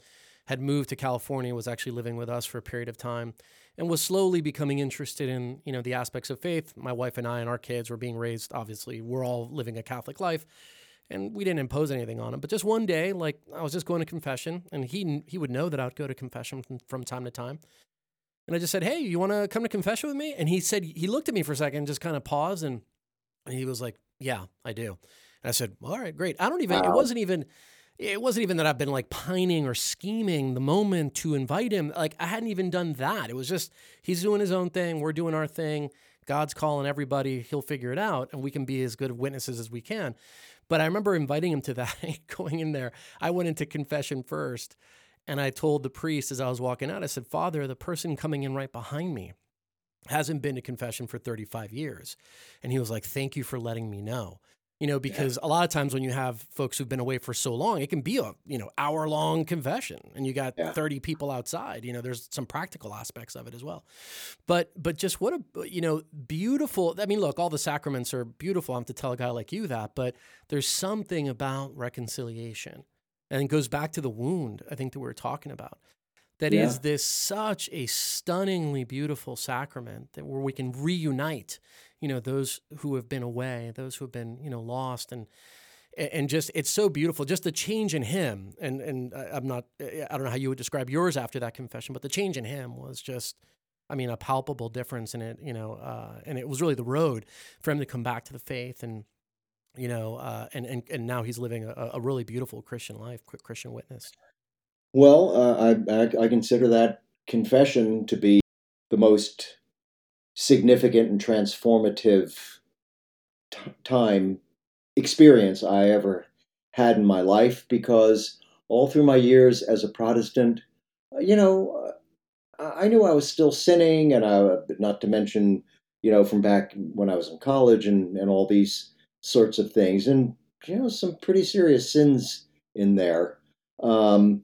had moved to California was actually living with us for a period of time and was slowly becoming interested in you know the aspects of faith. My wife and I and our kids were being raised obviously we're all living a Catholic life and we didn't impose anything on him but just one day like I was just going to confession and he he would know that I'd go to confession from, from time to time and I just said hey you want to come to confession with me and he said he looked at me for a second just kind of paused and and he was like yeah, I do. And I said, all right, great. I don't even, wow. it wasn't even, it wasn't even that I've been like pining or scheming the moment to invite him. Like I hadn't even done that. It was just, he's doing his own thing. We're doing our thing. God's calling everybody. He'll figure it out and we can be as good witnesses as we can. But I remember inviting him to that, going in there. I went into confession first and I told the priest as I was walking out, I said, Father, the person coming in right behind me, hasn't been to confession for 35 years. And he was like, Thank you for letting me know. You know, because yeah. a lot of times when you have folks who've been away for so long, it can be a, you know, hour long confession and you got yeah. 30 people outside. You know, there's some practical aspects of it as well. But but just what a you know, beautiful I mean, look, all the sacraments are beautiful. I have to tell a guy like you that, but there's something about reconciliation. And it goes back to the wound, I think that we were talking about that yeah. is this such a stunningly beautiful sacrament that where we can reunite you know those who have been away those who have been you know lost and and just it's so beautiful just the change in him and and i'm not i don't know how you would describe yours after that confession but the change in him was just I mean, a palpable difference in it, you know, uh, and it was really the road for him to come back to the faith and, you know, uh, and, and, and now he's living a, a really beautiful Christian life, Christian witness. Well, uh, I, I, consider that confession to be the most significant and transformative t- time experience I ever had in my life because all through my years as a Protestant, you know, I knew I was still sinning, and I, not to mention, you know, from back when I was in college and, and all these sorts of things, and you know, some pretty serious sins in there. Um,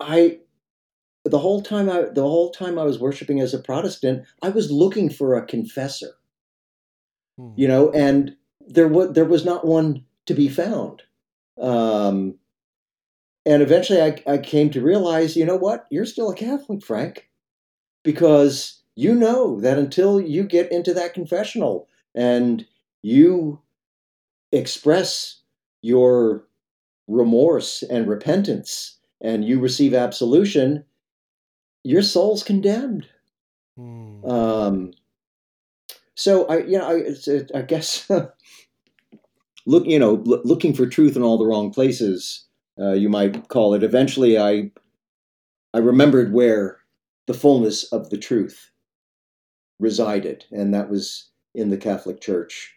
I the whole time I the whole time I was worshiping as a Protestant, I was looking for a confessor. Hmm. You know, and there was there was not one to be found. Um, and eventually I, I came to realize, you know what, you're still a Catholic, Frank, because you know that until you get into that confessional and you express your remorse and repentance and you receive absolution, your soul's condemned. Mm. Um, so I, you know, I, I guess look, you know, looking for truth in all the wrong places, uh, you might call it. Eventually, I, I remembered where the fullness of the truth resided, and that was in the Catholic Church.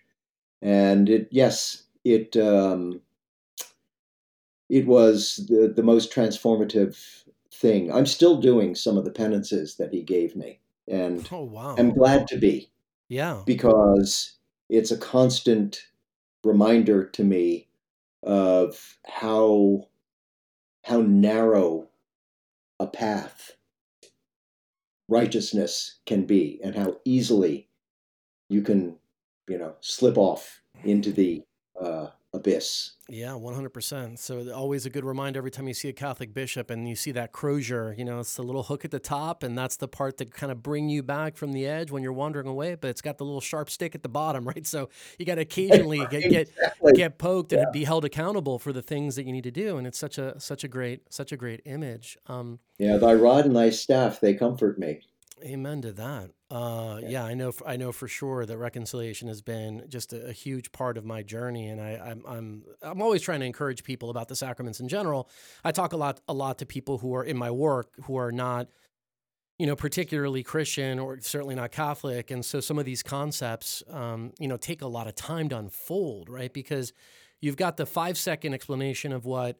And it, yes, it, um, it was the, the most transformative thing. I'm still doing some of the penances that he gave me, and oh, wow. I'm glad to be. Yeah, because it's a constant reminder to me of how how narrow a path righteousness can be and how easily you can you know slip off into the uh, abyss. Yeah, 100%. So always a good reminder every time you see a Catholic bishop and you see that crozier, you know, it's the little hook at the top and that's the part that kind of bring you back from the edge when you're wandering away, but it's got the little sharp stick at the bottom, right? So you got to occasionally get get, exactly. get poked yeah. and be held accountable for the things that you need to do and it's such a such a great such a great image. Um, yeah, thy rod and thy staff they comfort me. Amen to that. Uh, yeah. yeah. I know. I know for sure that reconciliation has been just a, a huge part of my journey, and I, I'm, I'm, I'm always trying to encourage people about the sacraments in general. I talk a lot, a lot to people who are in my work who are not, you know, particularly Christian or certainly not Catholic, and so some of these concepts, um, you know, take a lot of time to unfold, right? Because you've got the five second explanation of what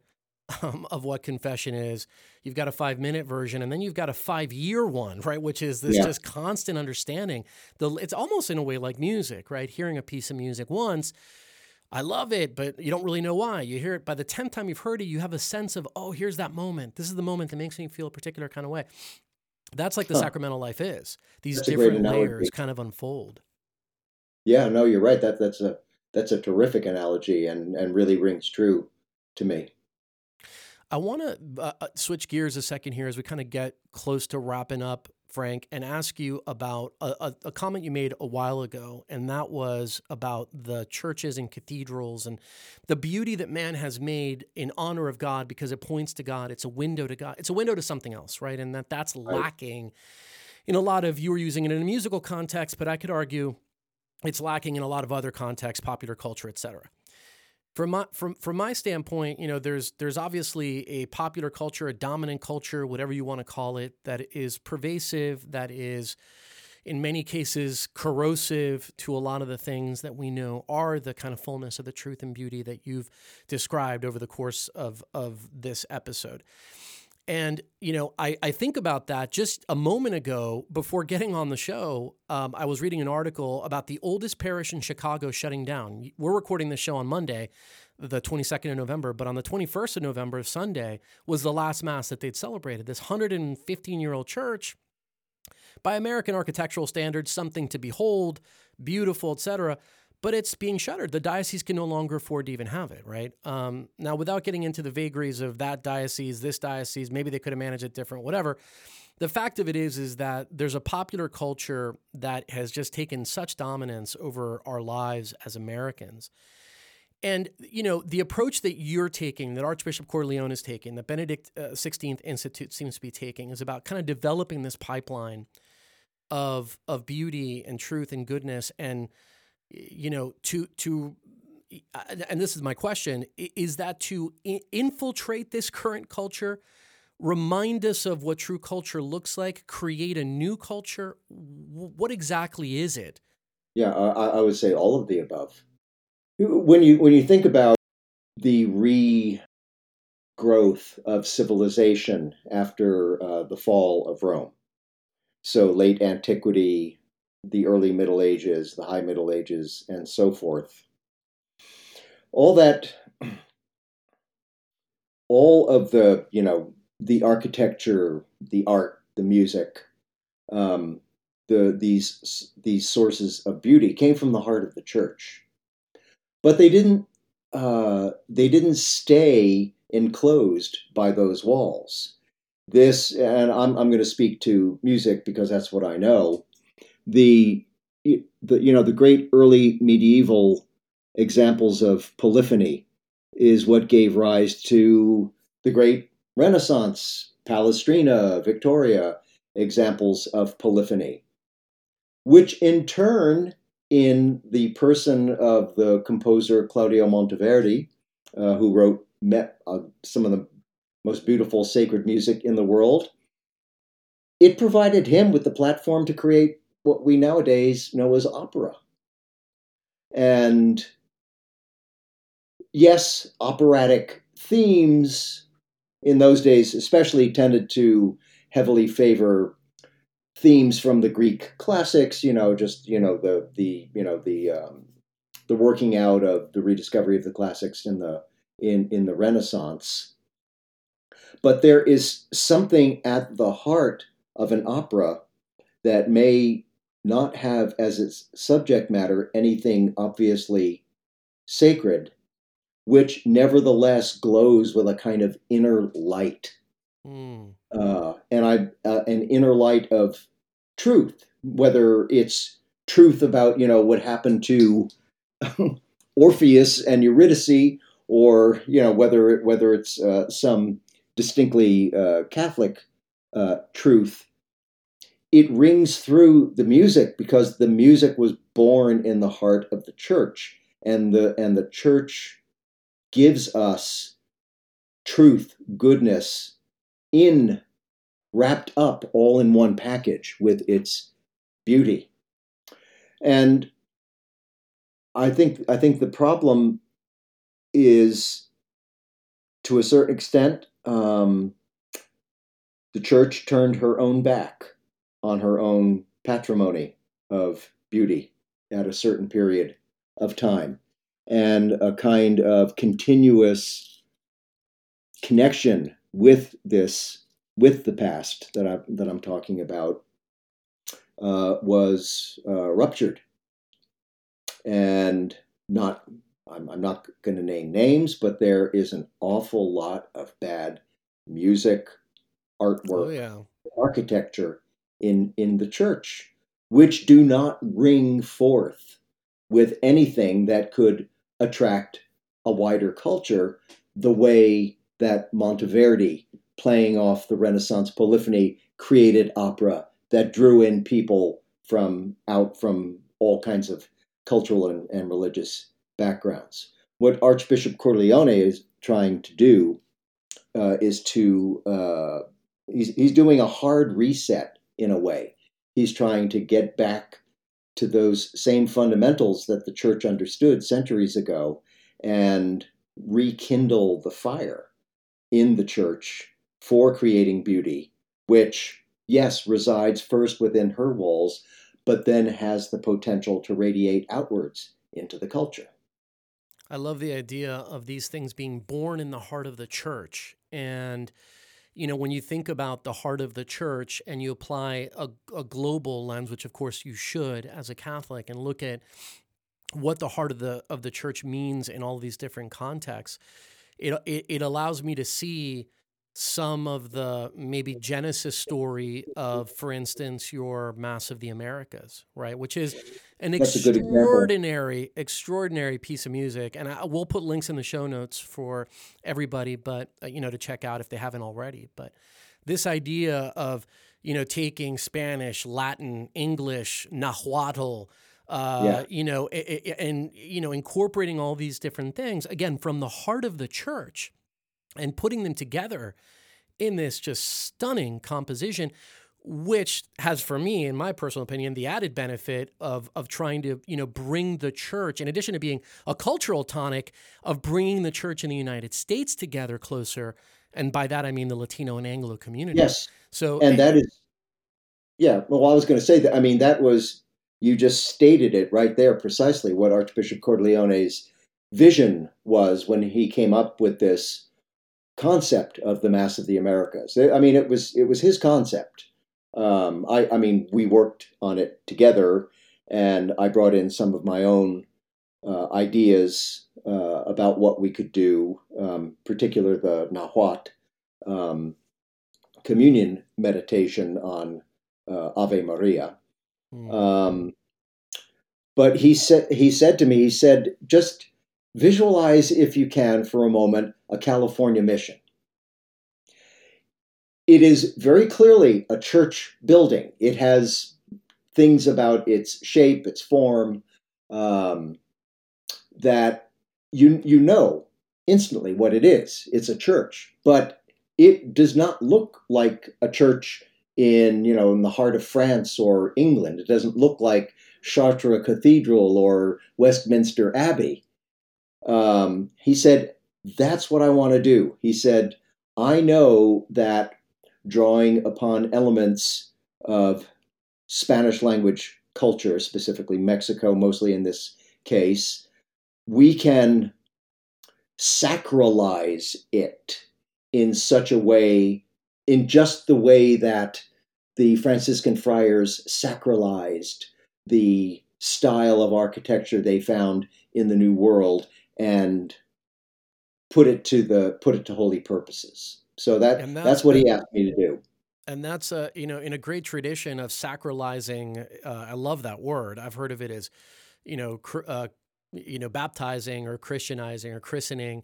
um, of what confession is. You've got a five minute version, and then you've got a five year one, right? Which is this yeah. just constant understanding. The it's almost in a way like music, right? Hearing a piece of music once. I love it, but you don't really know why. You hear it by the 10th time you've heard it, you have a sense of, oh, here's that moment. This is the moment that makes me feel a particular kind of way. That's like the huh. sacramental life is. These that's different layers kind of unfold. Yeah, no, you're right. That that's a that's a terrific analogy and and really rings true to me. I want to uh, uh, switch gears a second here as we kind of get close to wrapping up, Frank, and ask you about a, a, a, comment you made a while ago, and that was about the churches and cathedrals and the beauty that man has made in honor of God because it points to God. It's a window to God. It's a window to something else, right? And that that's lacking in a lot of you were using it in a musical context, but I could argue it's lacking in a lot of other contexts, popular culture, et cetera from my from from my standpoint, you know, there's there's obviously a popular culture, a dominant culture, whatever you want to call it, that is pervasive, that is in many cases corrosive to a lot of the things that we know are the kind of fullness of the truth and beauty that you've described over the course of of this episode. And, you know, I, I think about that just a moment ago before getting on the show. Um, I was reading an article about the oldest parish in Chicago shutting down. We're recording this show on Monday, the 22nd of November, but on the 21st of November, Sunday, was the last Mass that they'd celebrated. This 115 year old church, by American architectural standards, something to behold, beautiful, etc but it's being shuttered. The diocese can no longer afford to even have it, right? Um, now, without getting into the vagaries of that diocese, this diocese, maybe they could have managed it different, whatever. The fact of it is, is that there's a popular culture that has just taken such dominance over our lives as Americans. And you know the approach that you're taking, that Archbishop Cordileone is taking, that Benedict uh, 16th Institute seems to be taking, is about kind of developing this pipeline of of beauty and truth and goodness and you know to to and this is my question is that to infiltrate this current culture remind us of what true culture looks like create a new culture? What exactly is it? Yeah i, I would say all of the above. When you when you think about the regrowth of civilization after uh, the fall of rome so late antiquity the early middle ages the high middle ages and so forth. All that all of the you know the architecture the art the music um, the these these sources of beauty came from the heart of the church. But they didn't uh, they didn't stay enclosed by those walls. This and i'm, I'm going to speak to music because that's what i know the the you know the great early medieval examples of polyphony is what gave rise to the great Renaissance, Palestrina, Victoria, examples of polyphony, which in turn, in the person of the composer Claudio Monteverdi, uh, who wrote met, uh, some of the most beautiful sacred music in the world, it provided him with the platform to create what we nowadays know as opera. And yes, operatic themes in those days, especially, tended to heavily favor themes from the Greek classics. You know, just you know the the you know the um, the working out of the rediscovery of the classics in the in in the Renaissance. But there is something at the heart of an opera that may not have as its subject matter anything obviously sacred, which nevertheless glows with a kind of inner light. Mm. Uh, and I uh, an inner light of truth, whether it's truth about you know what happened to Orpheus and Eurydice, or you know whether whether it's uh, some distinctly uh, Catholic uh, truth. It rings through the music because the music was born in the heart of the church, and the and the church gives us truth, goodness in wrapped up all in one package with its beauty. And I think I think the problem is to a certain extent um, the church turned her own back on her own patrimony of beauty at a certain period of time and a kind of continuous connection with this with the past that I that I'm talking about uh, was uh, ruptured, and not I'm, I'm not going to name names, but there is an awful lot of bad music, artwork, oh, yeah. architecture in in the church, which do not ring forth with anything that could attract a wider culture the way that Monteverdi, playing off the Renaissance polyphony, created opera that drew in people from out from all kinds of cultural and, and religious backgrounds. What Archbishop Cordileone is trying to do uh, is to uh, he's, he's doing a hard reset in a way. He's trying to get back to those same fundamentals that the church understood centuries ago and rekindle the fire in the church for creating beauty, which, yes, resides first within her walls, but then has the potential to radiate outwards into the culture. I love the idea of these things being born in the heart of the church. And you know, when you think about the heart of the church and you apply a, a global lens, which of course you should as a Catholic, and look at what the heart of the of the church means in all these different contexts, it, it, it allows me to see some of the maybe genesis story of, for instance, your Mass of the Americas, right? Which is an That's extraordinary, extraordinary piece of music, and I, we'll put links in the show notes for everybody, but uh, you know to check out if they haven't already. But this idea of you know, taking Spanish, Latin, English, Nahuatl, uh, Yeah. you know, and you know, incorporating all these different things again from the heart of the church and putting them together in this just stunning composition which has for me in my personal opinion the added benefit of of trying to you know bring the church in addition to being a cultural tonic of bringing the church in the United States together closer and by that I mean the Latino and Anglo community Yes, so and that is, yeah. Well, I was going to say that. I mean, that was you just stated it right there precisely what Archbishop Cordileone's vision was when he came up with this concept of the Mass of the Americas. I mean, it was it was his concept. Um, I, I mean, we worked on it together, and I brought in some of my own uh, ideas uh, about what we could do, um, particular the Nahuatl um, communion meditation on uh, Ave Maria. Mm. Um, but he said he said to me, he said, just visualize if you can for a moment a California mission. It is very clearly a church building. It has things about its shape, its form, um, that you you know instantly what it is. It's a church, but it does not look like a church in you know in the heart of France or England. It doesn't look like Chartres Cathedral or Westminster Abbey. Um, he said, "That's what I want to do." He said, "I know that drawing upon elements of Spanish language culture, specifically Mexico, mostly in this case, we can sacralize it in such a way, in just the way that the Franciscan friars sacralized the style of architecture they found in the New World and put it to the put it to holy purposes. So that that's, that's what he asked me to do. and that's a you know in a great tradition of sacralizing uh, i love that word i've heard of it as you know cr- uh, you know baptizing or christianizing or christening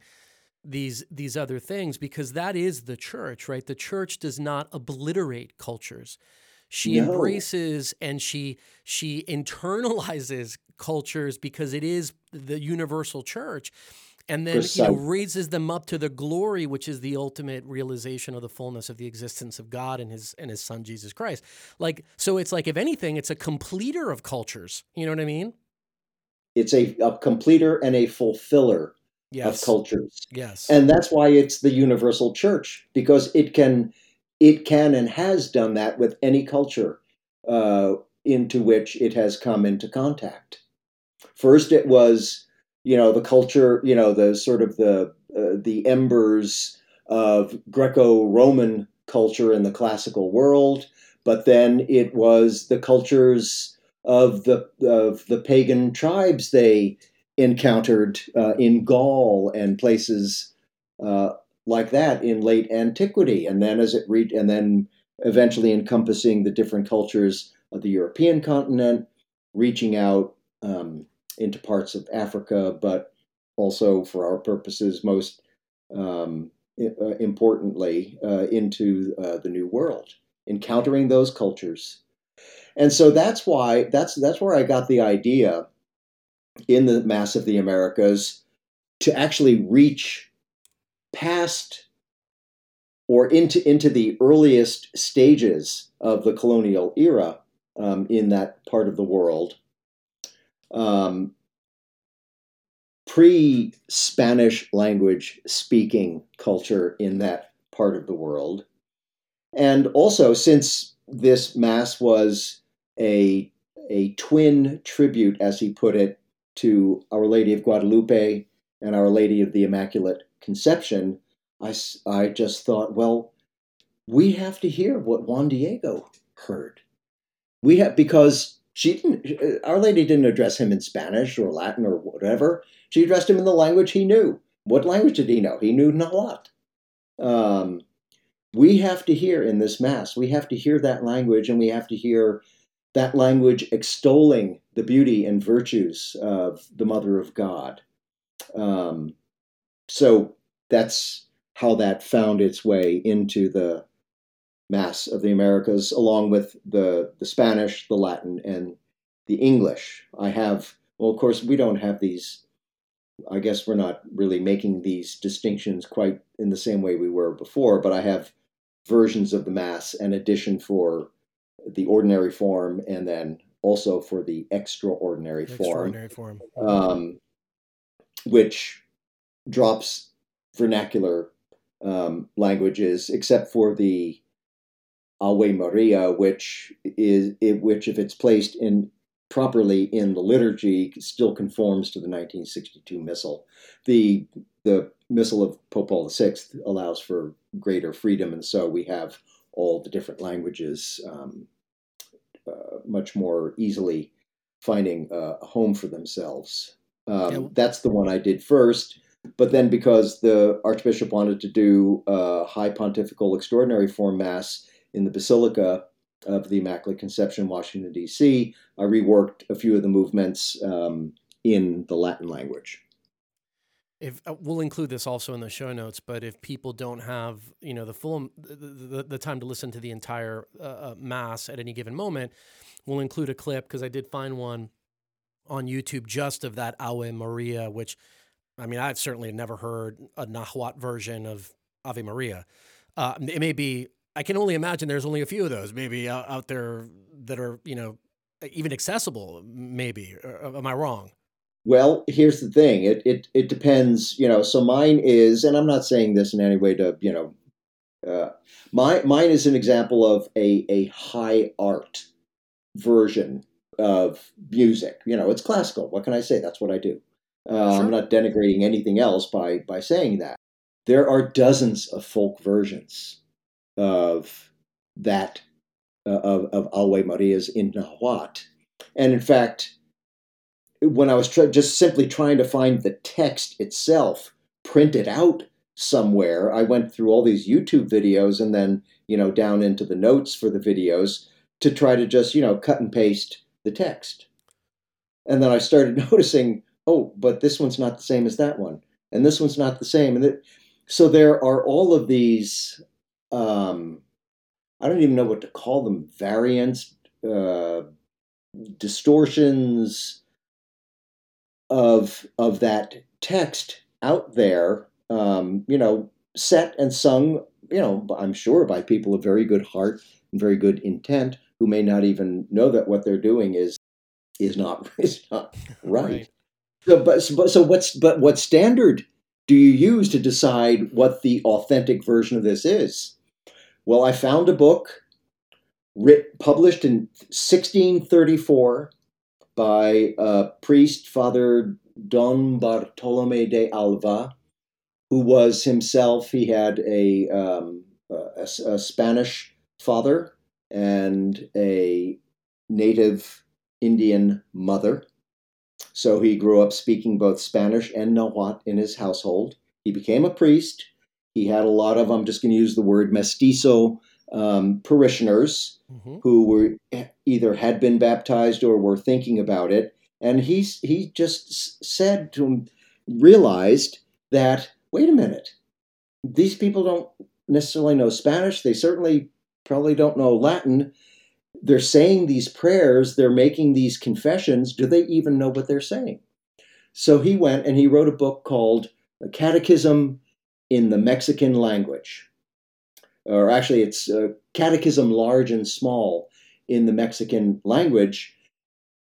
these these other things because that is the church right the church does not obliterate cultures she No. embraces and she she internalizes cultures because it is the universal church and then you know raises them up to the glory which is the ultimate realization of the fullness of the existence of God and his and his son Jesus Christ. Like so it's like if anything it's a completer of cultures. You know what I mean? It's a, a completer and a fulfiller Yes. of cultures. Yes. and that's why it's the universal church because it can it can and has done that with any culture uh, into which it has come into contact. First it was you know the culture you know the sort of the uh, the embers of greco-roman culture in the classical world but then it was the cultures of the of the pagan tribes they encountered uh, in Gaul and places uh, like that in late antiquity, and then as it reached, and then eventually encompassing the different cultures of the European continent, reaching out um, into parts of Africa, but also for our purposes, most um, uh, importantly, uh, into uh, the New World, encountering those cultures. And so that's why that's that's where I got the idea in the Mass of the Americas to actually reach past or into into the earliest stages of the colonial era um, in that part of the world, um, pre Spanish language speaking culture in that part of the world, and also since this mass was a a twin tribute, as he put it, to Our Lady of Guadalupe and Our Lady of the Immaculate Conception, I, I just thought, well, we have to hear what Juan Diego heard. We have because she didn't. Our Lady didn't address him in Spanish or Latin or whatever. She addressed him in the language he knew. What language did he know? He knew Nahuatl. Um, we have to hear in this mass. We have to hear that language, and we have to hear that language extolling the beauty and virtues of the Mother of God. Um, so that's how that found its way into the Mass of the Americas, along with the, the Spanish, the Latin, and the English. I have, well, of course, we don't have these, I guess we're not really making these distinctions quite in the same way we were before, but I have versions of the Mass, an edition for the ordinary form, and then also for the extraordinary, Extraordinary form, form. um, which drops vernacular um, languages, except for the Ave Maria, which is it, which, if it's placed in properly in the liturgy, still conforms to the 1962 Missal. The the Missal of Pope Paul VI allows for greater freedom, and so we have all the different languages um, uh, much more easily finding uh, a home for themselves. Um, Yeah. That's the one I did first. But then, because the Archbishop wanted to do a high pontifical extraordinary form mass in the Basilica of the Immaculate Conception, Washington, D.C., I reworked a few of the movements um, in the Latin language. If uh, we'll include this also in the show notes, but if people don't have you know the full the, the, the time to listen to the entire uh, uh, mass at any given moment, we'll include a clip because I did find one on YouTube just of that Ave Maria, which I mean I've certainly never heard a Nahuatl version of Ave Maria. Uh, it may be I can only imagine there's only a few of those maybe out, out there that are you know even accessible. Maybe or, am I wrong? Well, here's the thing. It, it it depends, you know. So mine is, and I'm not saying this in any way to, you know, uh, my mine is an example of a a high art version of music. You know, it's classical. What can I say? That's what I do. Uh, Sure. I'm not denigrating anything else by by saying that. There are dozens of folk versions of that uh, of of Ave Marias in Nahuatl, and in fact when I was just simply trying to find the text itself printed out somewhere, I went through all these YouTube videos and then, you know, down into the notes for the videos to try to just, you know, cut and paste the text. And then I started noticing, oh, but this one's not the same as that one. And this one's not the same. And it, so there are all of these, um, I don't even know what to call them, variants, uh, distortions, of of that text out there, um, you know, set and sung, you know, I'm sure by people of very good heart and very good intent who may not even know that what they're doing is is not is not right. But so, but so what's but what standard do you use to decide what the authentic version of this is? Well, I found a book writ, published in 1634 by a priest, Father Don Bartolome de Alva, who was himself, he had a, um, a, a Spanish father and a native Indian mother. So he grew up speaking both Spanish and Nahuatl in his household. He became a priest. He had a lot of, I'm just going to use the word mestizo um, parishioners hmm who were either had been baptized or were thinking about it and he he just said to him realized that wait a minute these people don't necessarily know spanish they certainly probably don't know latin they're saying these prayers they're making these confessions do they even know what they're saying? So he went and he wrote a book called a catechism in the mexican language. Or actually it's uh, catechism large and small in the mexican language.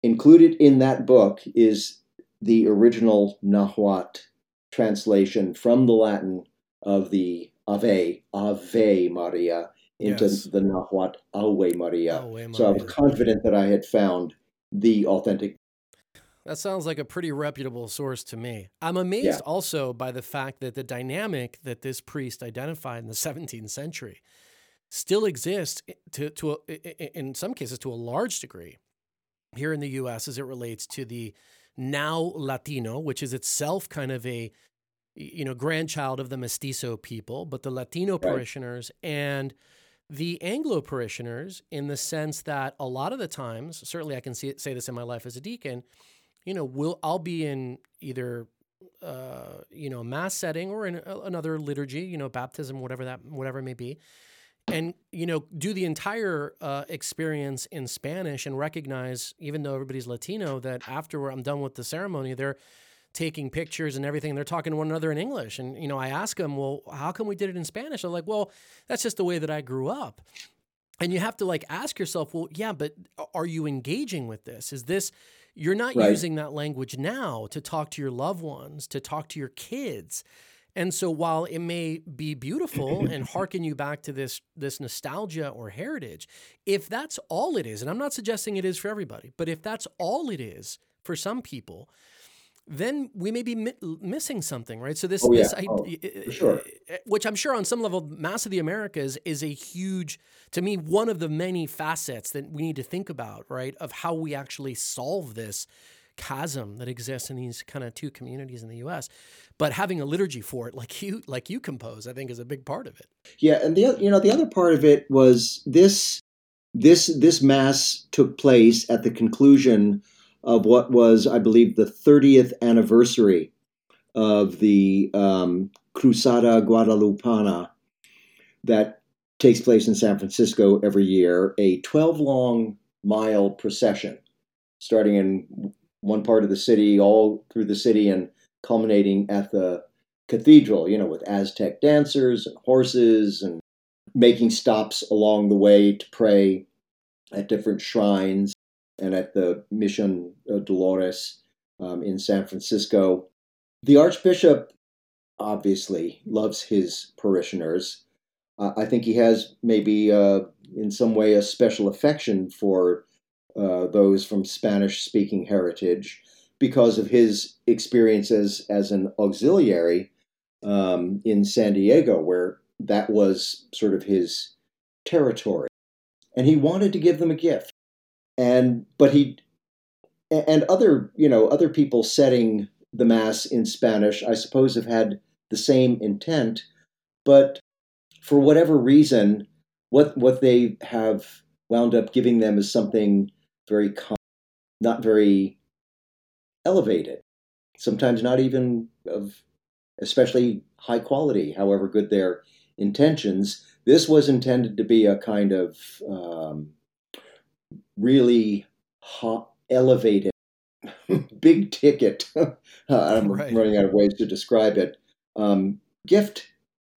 Included in that book is the original nahuatl translation from the latin of the ave ave maria into Yes. the nahuatl ave maria so i was confident that i had found the authentic That sounds like a pretty reputable source to me. I'm amazed Yeah. also by the fact that the dynamic that this priest identified in the 17th century still exists to, to a, in some cases to a large degree here in the US as it relates to the now Latino, which is itself kind of a you know grandchild of the mestizo people, but the Latino Right. parishioners and the Anglo parishioners in the sense that a lot of the times, certainly I can see say this in my life as a deacon, you know, will I'll be in either uh, you know mass setting or in a, another liturgy, you know, baptism, whatever that whatever it may be, and you know do the entire uh, experience in Spanish and recognize, even though everybody's Latino, that after I'm done with the ceremony, they're taking pictures and everything. They're talking to one another in English, and you know I ask them, well, how come we did it in Spanish? They're like, well, that's just the way that I grew up. And you have to like ask yourself, well, yeah, but are you engaging with this? Is this you're not right. using that language now to talk to your loved ones, to talk to your kids. And so while it may be beautiful and harken you back to this this nostalgia or heritage, if that's all it is, and I'm not suggesting it is for everybody, but if that's all it is for some people, then we may be mi- missing something, right? So this, oh, yeah. this oh, sure. which I'm sure on some level, Mass of the Americas is a huge, to me, one of the many facets that we need to think about, right? Of how we actually solve this chasm that exists in these kind of two communities in the U.S. But having a liturgy for it, like you, like you compose, I think is a big part of it. Yeah, and the you know the other part of it was this this this mass took place at the conclusion of what was, I believe, the 30th anniversary of the um, Cruzada Guadalupana that takes place in San Francisco every year, a 12 long mile procession starting in one part of the city, all through the city, and culminating at the cathedral, you know, with Aztec dancers and horses and making stops along the way to pray at different shrines and at the Mission Dolores um, in San Francisco. The Archbishop obviously loves his parishioners. Uh, I think he has maybe uh, in some way a special affection for uh, those from Spanish speaking heritage because of his experiences as an auxiliary um, in San Diego, where that was sort of his territory. And he wanted to give them a gift and but he and other you know other people setting the mass in Spanish, I suppose, have had the same intent, but for whatever reason, what what they have wound up giving them is something very common, not very elevated, sometimes not even of especially high quality, however good their intentions. This was intended to be a kind of um, really hot, elevated, big ticket. I'm right. running out of ways to describe it. Um, gift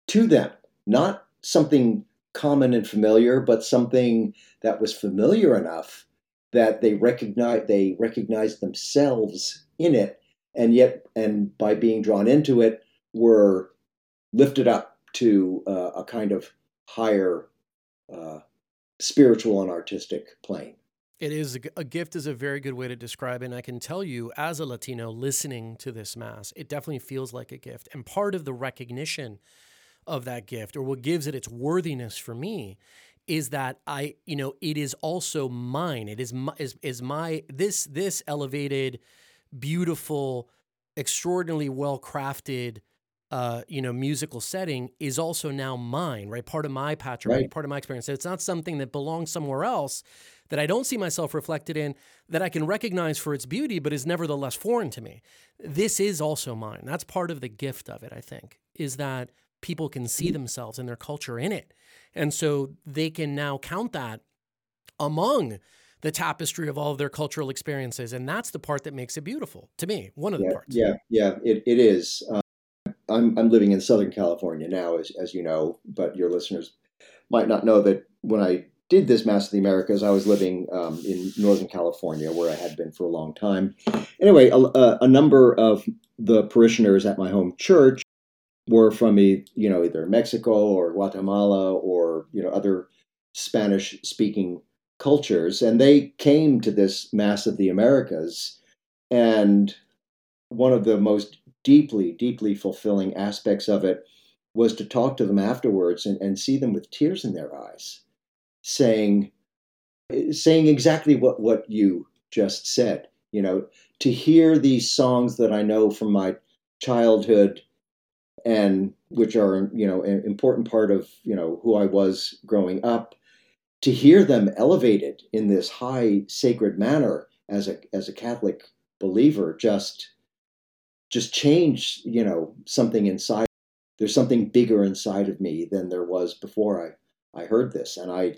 to them, not something common and familiar, but something that was familiar enough that they recognize they recognize themselves in it, and yet, and by being drawn into it, were lifted up to uh, a kind of higher uh, spiritual and artistic plane. It is a, gift is a very good way to describe it. And I can tell you, as a Latino listening to this mass, it definitely feels like a gift. And part of the recognition of that gift, or what gives it its worthiness for me, is that I, you know, it is also mine. It is my, is, is my this this elevated, beautiful, extraordinarily well crafted uh, you know, musical setting is also now mine, right? Part of my patrimony, right. part of my experience. So it's not something that belongs somewhere else that I don't see myself reflected in, that I can recognize for its beauty, but is nevertheless foreign to me. This is also mine. That's part of the gift of it, I think, is that people can see themselves and their culture in it. And so they can now count that among the tapestry of all of their cultural experiences. And that's the part that makes it beautiful to me, one of the parts. Yeah, yeah, it, it is. Um, I'm I'm living in Southern California now, as as you know, but your listeners might not know that when I did this Mass of the Americas, I was living um, in Northern California, where I had been for a long time. Anyway, a, a, number of the parishioners at my home church were from you know either Mexico or Guatemala or you know other Spanish speaking cultures, and they came to this Mass of the Americas, and one of the most deeply, deeply fulfilling aspects of it was to talk to them afterwards and, and see them with tears in their eyes, saying, saying exactly what, what you just said. You know, to hear these songs that I know from my childhood and which are, you know, an important part of, you know, who I was growing up, to hear them elevated in this high sacred manner as a as a Catholic believer just just change, you know, something inside. There's something bigger inside of me than there was before I, I heard this, and I,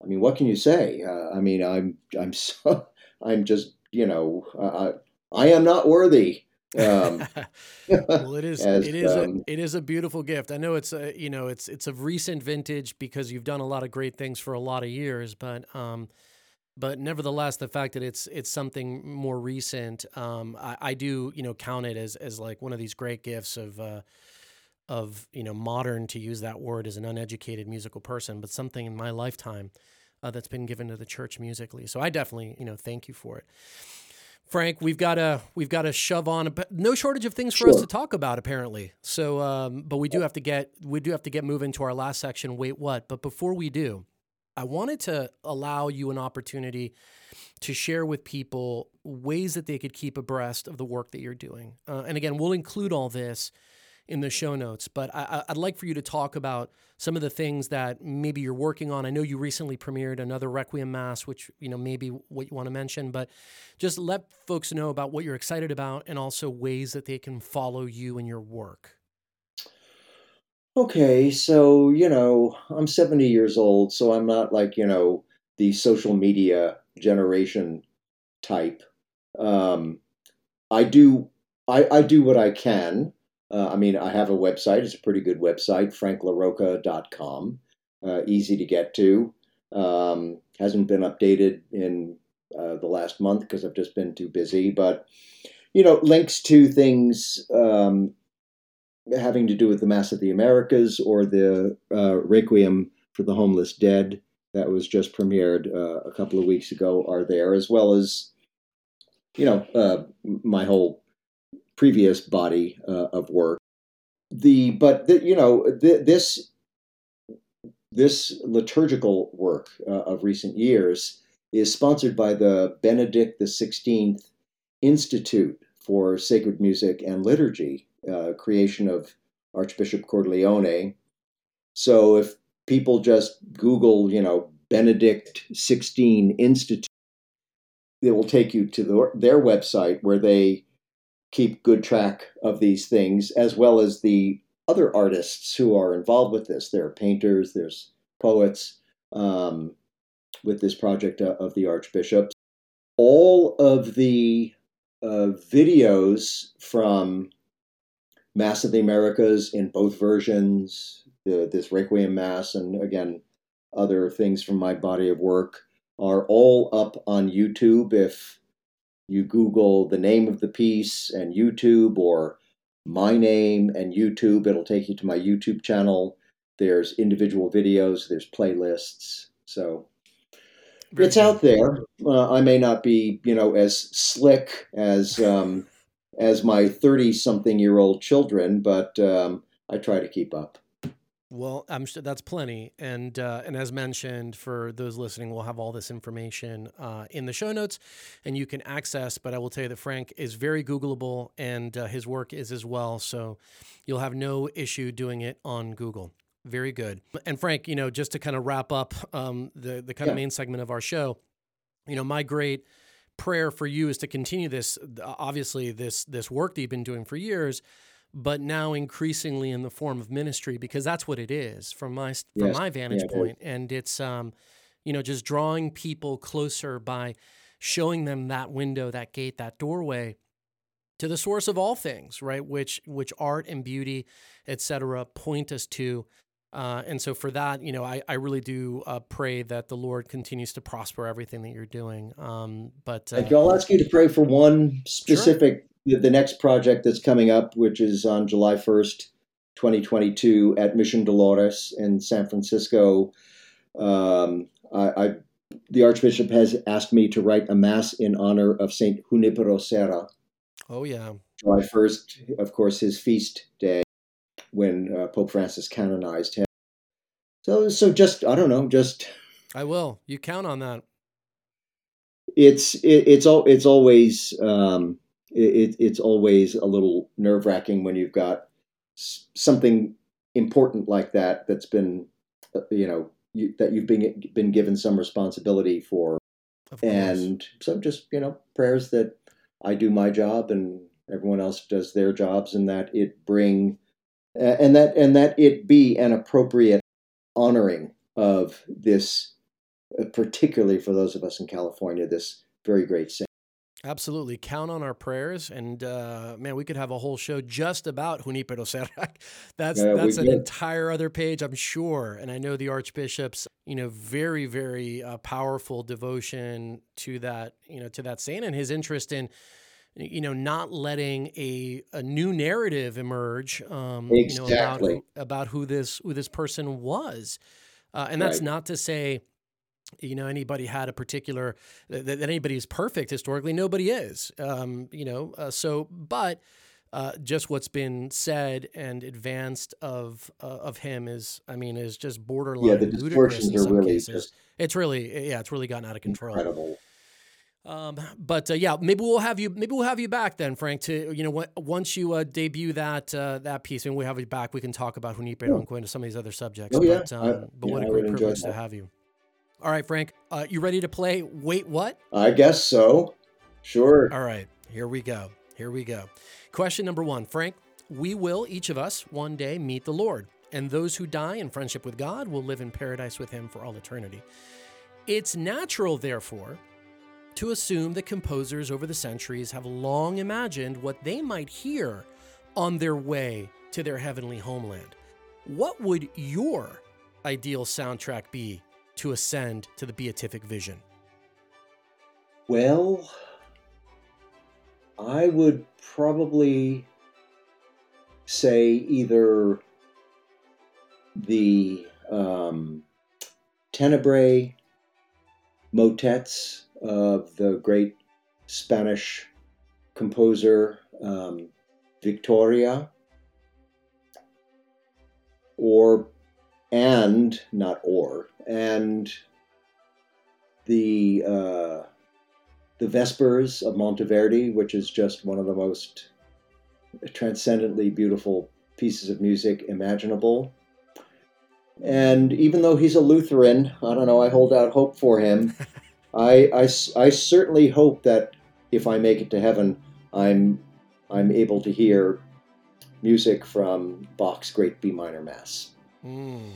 I mean, what can you say? Uh, I mean, I'm I'm so I'm just you know uh, I am not worthy. Um, well, it is as, it is um, a, it is a beautiful gift. I know it's a you know it's it's a recent vintage because you've done a lot of great things for a lot of years, but um, but nevertheless, the fact that it's it's something more recent, um, I, I do you know count it as as like one of these great gifts of. Uh, of you know modern to use that word as an uneducated musical person, but something in my lifetime uh, that's been given to the church musically. So I definitely you know thank you for it. Frank, we've got to we've got to shove on. No shortage of things for sure. us to talk about, apparently. So, um, but we do have to get we do have to get moving to our last section. Wait, what? But before we do, I wanted to allow you an opportunity to share with people ways that they could keep abreast of the work that you're doing. Uh, and again, we'll include all this in the show notes. But I, would like for you to talk about some of the things that maybe you're working on. I know you recently premiered another Requiem Mass, which you know maybe what you want to mention, but just let folks know about what you're excited about and also ways that they can follow you and your work. Okay, so you know I'm 70 years old, so I'm not like you know the social media generation type. Um, I do I, I do what I can. Uh, I mean, I have a website. It's a pretty good website, franklarocca.com. Uh, easy to get to. Um, hasn't been updated in uh, the last month because I've just been too busy. But, you know, links to things um, having to do with the Mass of the Americas or the uh, Requiem for the Homeless Dead that was just premiered uh, a couple of weeks ago are there, as well as, you know, uh, my whole previous body uh, of work. The but the, you know the, this this liturgical work uh, of recent years is sponsored by the Benedict XVI Institute for Sacred Music and Liturgy, uh, creation of Archbishop Cordileone. So if people just Google, you know, Benedict XVI Institute, it will take you to the, their website where they keep good track of these things, as well as the other artists who are involved with this. There are painters, there's poets um, with this project of the Archbishop. All of the uh, videos from Mass of the Americas in both versions, the, this Requiem Mass, and again, other things from my body of work are all up on YouTube. If you Google the name of the piece and YouTube or my name and YouTube, it'll take you to my YouTube channel. There's individual videos, there's playlists. So it's out there. Uh, I may not be, you know, as slick as um, as my 30 something year old children, but um, I try to keep up. Well, I'm sure that's plenty, and uh, and as mentioned, for those listening, we'll have all this information uh, in the show notes, and you can access. But I will tell you that Frank is very Googleable, and uh, his work is as well. So you'll have no issue doing it on Google. Very good. And Frank, you know, just to kind of wrap up um, the the kind yeah. of main segment of our show, you know, my great prayer for you is to continue this. Obviously, this this work that you've been doing for years but now increasingly in the form of ministry because that's what it is from my from my vantage yeah, point. and it's um you know just drawing people closer by showing them that window that gate that doorway to the source of all things right which which art and beauty etc point us to uh, and so for that, you know, I, I really do uh, pray that the Lord continues to prosper everything that you're doing. Um, but uh, Thank you. I'll ask you to pray for one specific the next project that's coming up, which is on July 1st, 2022, at Mission Dolores in San Francisco, um, I, I, the Archbishop has asked me to write a mass in honor of Saint Junipero Serra. Oh, yeah. July 1st, of course, his feast day when uh, Pope Francis canonized him. So, so just, I don't know, just. I will. You count on that. It's, it, it's, all, it's always, um, it, it's always a little nerve wracking when you've got something important like that that's been, uh, you know, you, that you've been been given some responsibility for, and so just you know prayers that I do my job and everyone else does their jobs, and that it bring, and that and that it be an appropriate honoring of this, uh, particularly for those of us in California, this very great saint. Absolutely. Count on our prayers. And uh, man, we could have a whole show just about Junipero Serra. That's Yeah, that's an did. entire other page, I'm sure. And I know the Archbishop's, you know, very, very uh, powerful devotion to that, you know, to that saint and his interest in, you know, not letting a, a new narrative emerge, um, you know, about Exactly. who, about who this who this person was. Uh, and that's Right. not to say, you know, anybody had a particular that, that anybody is perfect historically. Nobody is, um, you know. Uh, so, but uh, just what's been said and advanced of uh, of him is, I mean, is just borderline Yeah, the distortions are really cases. just It's really, yeah, it's really gotten out of control. incredible. Um, but uh, yeah, maybe we'll have you. Maybe we'll have you back then, Frank. To you know, once you uh, debut that uh, that piece, and we have you back, we can talk about Junipe Yeah. and go into some of these other subjects. Oh, yeah. But, um, I- but yeah, what a great privilege to have you. All right, Frank, uh, you ready to play? Wait, what? I guess so. Sure. All right, here we go. Here we go. Question number one, Frank. We will each of us one day meet the Lord, and those who die in friendship with God will live in paradise with Him for all eternity. It's natural, therefore, to assume that composers over the centuries have long imagined what they might hear on their way to their heavenly homeland. What would your ideal soundtrack be to ascend to the beatific vision? Well, I would probably say either the um, Tenebrae motets of the great Spanish composer um, Victoria, or and not or and the uh, the Vespers of Monteverdi, which is just one of the most transcendently beautiful pieces of music imaginable. And even though he's a Lutheran, I don't know, I hold out hope for him. I, I I certainly hope that if I make it to heaven, I'm, I'm able to hear music from Bach's Great B minor Mass. Mm.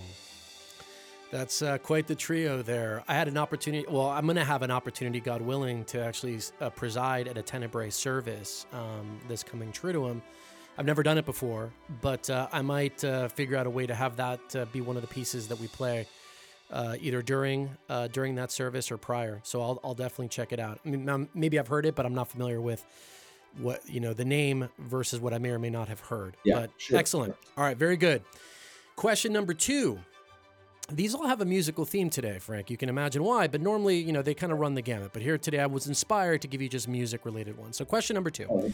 That's uh, quite the trio there. I had an opportunity, well, I'm going to have an opportunity, God willing, to actually uh, preside at a Tenebrae service um, this coming Triduum. I've never done it before, but uh, I might uh, figure out a way to have that uh, be one of the pieces that we play. Uh, either during uh, during that service or prior, so I'll, I'll definitely check it out. I mean, maybe I've heard it, but I'm not familiar with what you know the name versus what I may or may not have heard. Yeah, but sure, excellent. All right, very good. Question number two. These all have a musical theme today, Frank. You can imagine why, but normally, you know, they kind of run the gamut. But here today, I was inspired to give you just music related ones. So, question number two.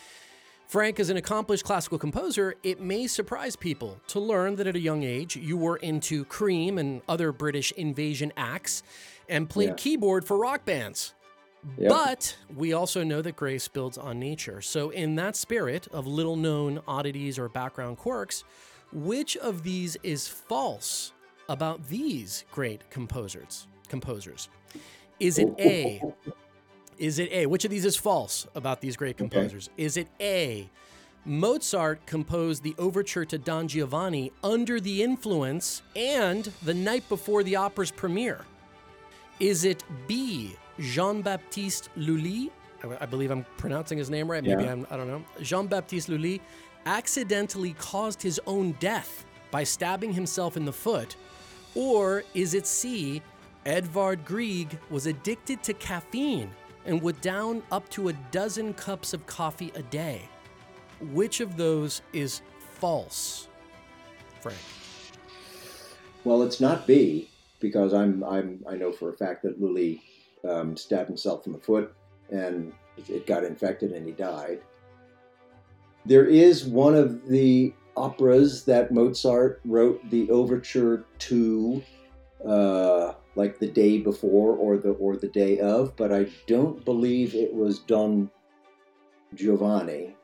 Frank, is an accomplished classical composer, it may surprise people to learn that at a young age you were into Cream and other British invasion acts and played Yeah. keyboard for rock bands. Yep. But we also know that grace builds on nature. So, in that spirit of little known oddities or background quirks, which of these is false about these great composers? Composers. Is it A? Is it A? Which of these is false about these great composers? Is it A? Mozart composed the overture to Don Giovanni under the influence and the night before the opera's premiere. Is it B? Jean Baptiste Lully, I- I believe I'm pronouncing his name right. Maybe Yeah. I'm, I don't know. Jean Baptiste Lully accidentally caused his own death by stabbing himself in the foot. Or is it C? Edvard Grieg was addicted to caffeine and would down up to a dozen cups of coffee a day. Which of those is false, Frank? Well, it's not B because I'm I'm I know for a fact that Lully um, stabbed himself in the foot and it got infected and he died. There is one of the operas that Mozart wrote the overture to, uh, like the day before or the or the day of, but I don't believe it was Don Giovanni.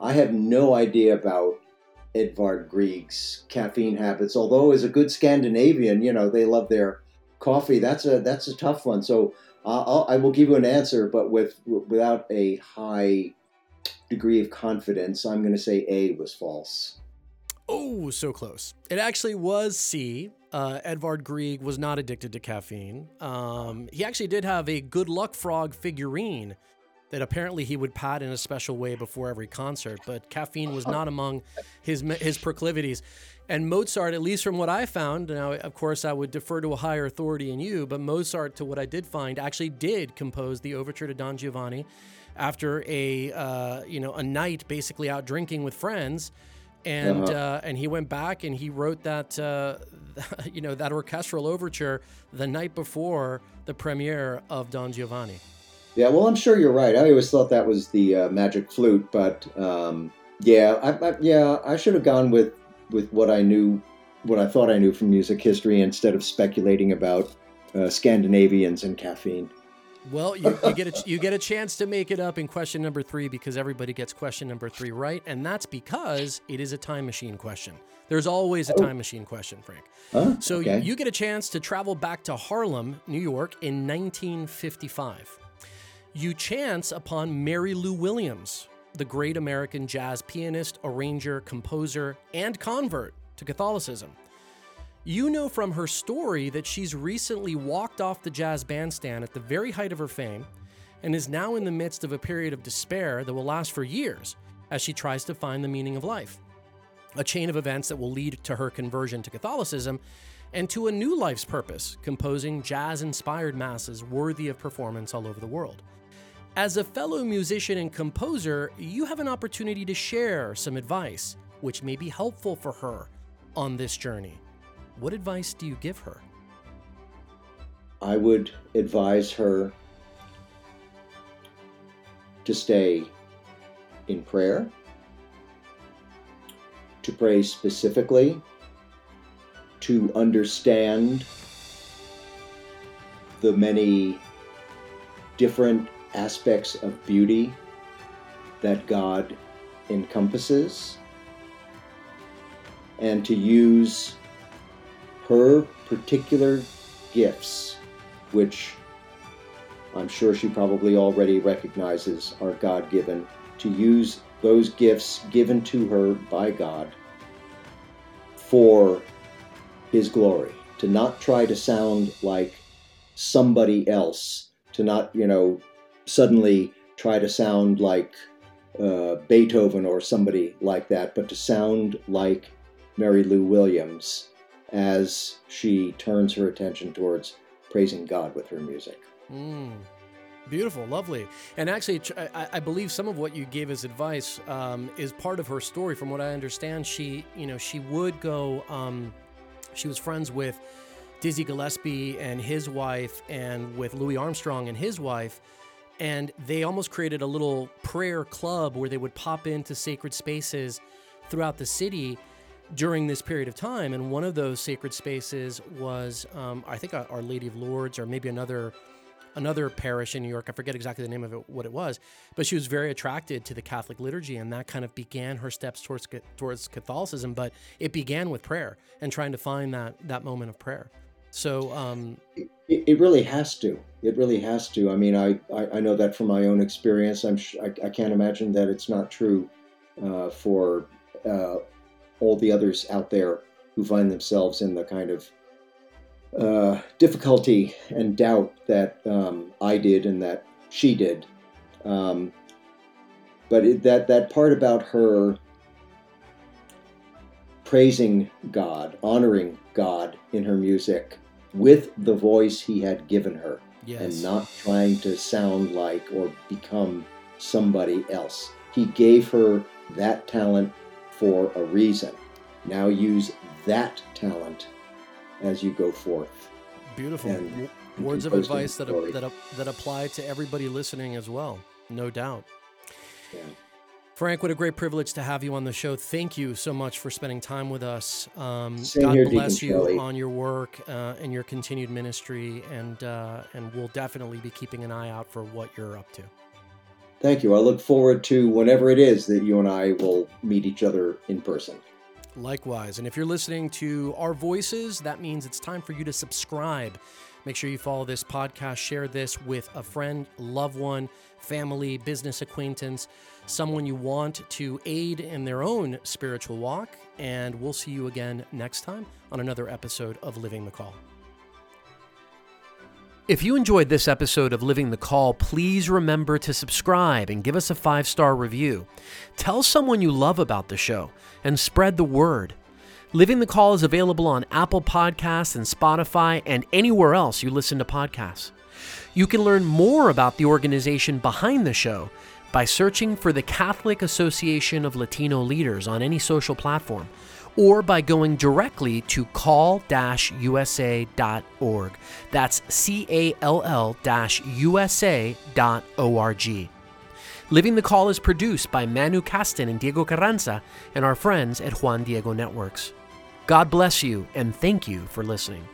I have no idea about Edvard Grieg's caffeine habits. Although as a good Scandinavian, you know they love their coffee. That's a that's a tough one. So I'll, I will give you an answer, but with without a high degree of confidence. I'm going to say A was false. Oh, so close. It actually was C. Uh, Edvard Grieg was not addicted to caffeine. Um, he actually did have a good luck frog figurine that apparently he would pat in a special way before every concert, but caffeine was not among his his proclivities. And Mozart, at least from what I found, now of course I would defer to a higher authority in you, but Mozart, to what I did find, actually did compose the overture to Don Giovanni after a uh, you know a night basically out drinking with friends, and uh-huh. uh, and he went back and he wrote that uh, you know that orchestral overture the night before the premiere of Don Giovanni. Yeah, well, I'm sure you're right. I always thought that was the uh, magic flute, but um, yeah, I, I, yeah, I should have gone with with what I knew, what I thought I knew from music history, instead of speculating about uh, Scandinavians and caffeine. Well, you, you, get a, you get a chance to make it up in question number three because everybody gets question number three right, and that's because it is a time machine question. There's always a oh. time machine question, Frank. So okay. you get a chance to travel back to Harlem, New York, in 1955 you chance upon Mary Lou Williams, the great American jazz pianist, arranger, composer, and convert to Catholicism. You know from her story that she's recently walked off the jazz bandstand at the very height of her fame and is now in the midst of a period of despair that will last for years as she tries to find the meaning of life. A chain of events that will lead to her conversion to Catholicism and to a new life's purpose, composing jazz inspired masses worthy of performance all over the world. As a fellow musician and composer, you have an opportunity to share some advice which may be helpful for her on this journey. What advice do you give her? I would advise her to stay in prayer, to pray specifically, to understand the many different aspects of beauty that God encompasses and to use her particular gifts, which I'm sure she probably already recognizes are God given, to use those gifts given to her by God for His glory, to not try to sound like somebody else, to not, you know, suddenly try to sound like uh, Beethoven or somebody like that, but to sound like Mary Lou Williams as she turns her attention towards praising God with her music. Mm. Beautiful, lovely. And actually, I, believe some of what you gave as advice um, is part of her story. From what I understand, she, you know, she would go. Um, she was friends with Dizzy Gillespie and his wife, and with Louis Armstrong and his wife and they almost created a little prayer club where they would pop into sacred spaces throughout the city during this period of time. And one of those sacred spaces was, um, I think, Our Lady of Lourdes, or maybe another another parish in New York. I forget exactly the name of it, what it was, but she was very attracted to the Catholic liturgy, and that kind of began her steps towards towards Catholicism. But it began with prayer and trying to find that that moment of prayer. So um, it, it, really has to. It really has to. I mean, I, I, I know that from my own experience. I'm sh- I, I can't imagine that it's not true uh, for uh, all the others out there who find themselves in the kind of uh, difficulty and doubt that um, I did and that she did. Um, but it, that that part about her praising God, honoring God in her music, with the voice he had given her yes. and not trying to sound like or become somebody else. He gave her that talent for a reason. Now use that talent as you go forth. Beautiful. And, Words of advice that, that, that apply to everybody listening as well, no doubt. Yeah. Frank, what a great privilege to have you on the show. Thank you so much for spending time with us. Um, God here, bless Deacon you on your work uh, and your continued ministry, and uh, and we'll definitely be keeping an eye out for what you're up to. Thank you. I look forward to whenever it is that you and I will meet each other in person. Likewise. And if you're listening to our voices, that means it's time for you to subscribe Make sure you follow this podcast, share this with a friend, loved one, family, business acquaintance, someone you want to aid in their own spiritual walk. And we'll see you again next time on another episode of Living the Call. If you enjoyed this episode of Living the Call, please remember to subscribe and give us a five star review. Tell someone you love about the show and spread the word. Living the Call is available on Apple Podcasts and Spotify and anywhere else you listen to podcasts. You can learn more about the organization behind the show by searching for the Catholic Association of Latino Leaders on any social platform or by going directly to call-usa.org. That's C A L L USA.org. Living the Call is produced by Manu Caston and Diego Carranza and our friends at Juan Diego Networks. God bless you and thank you for listening.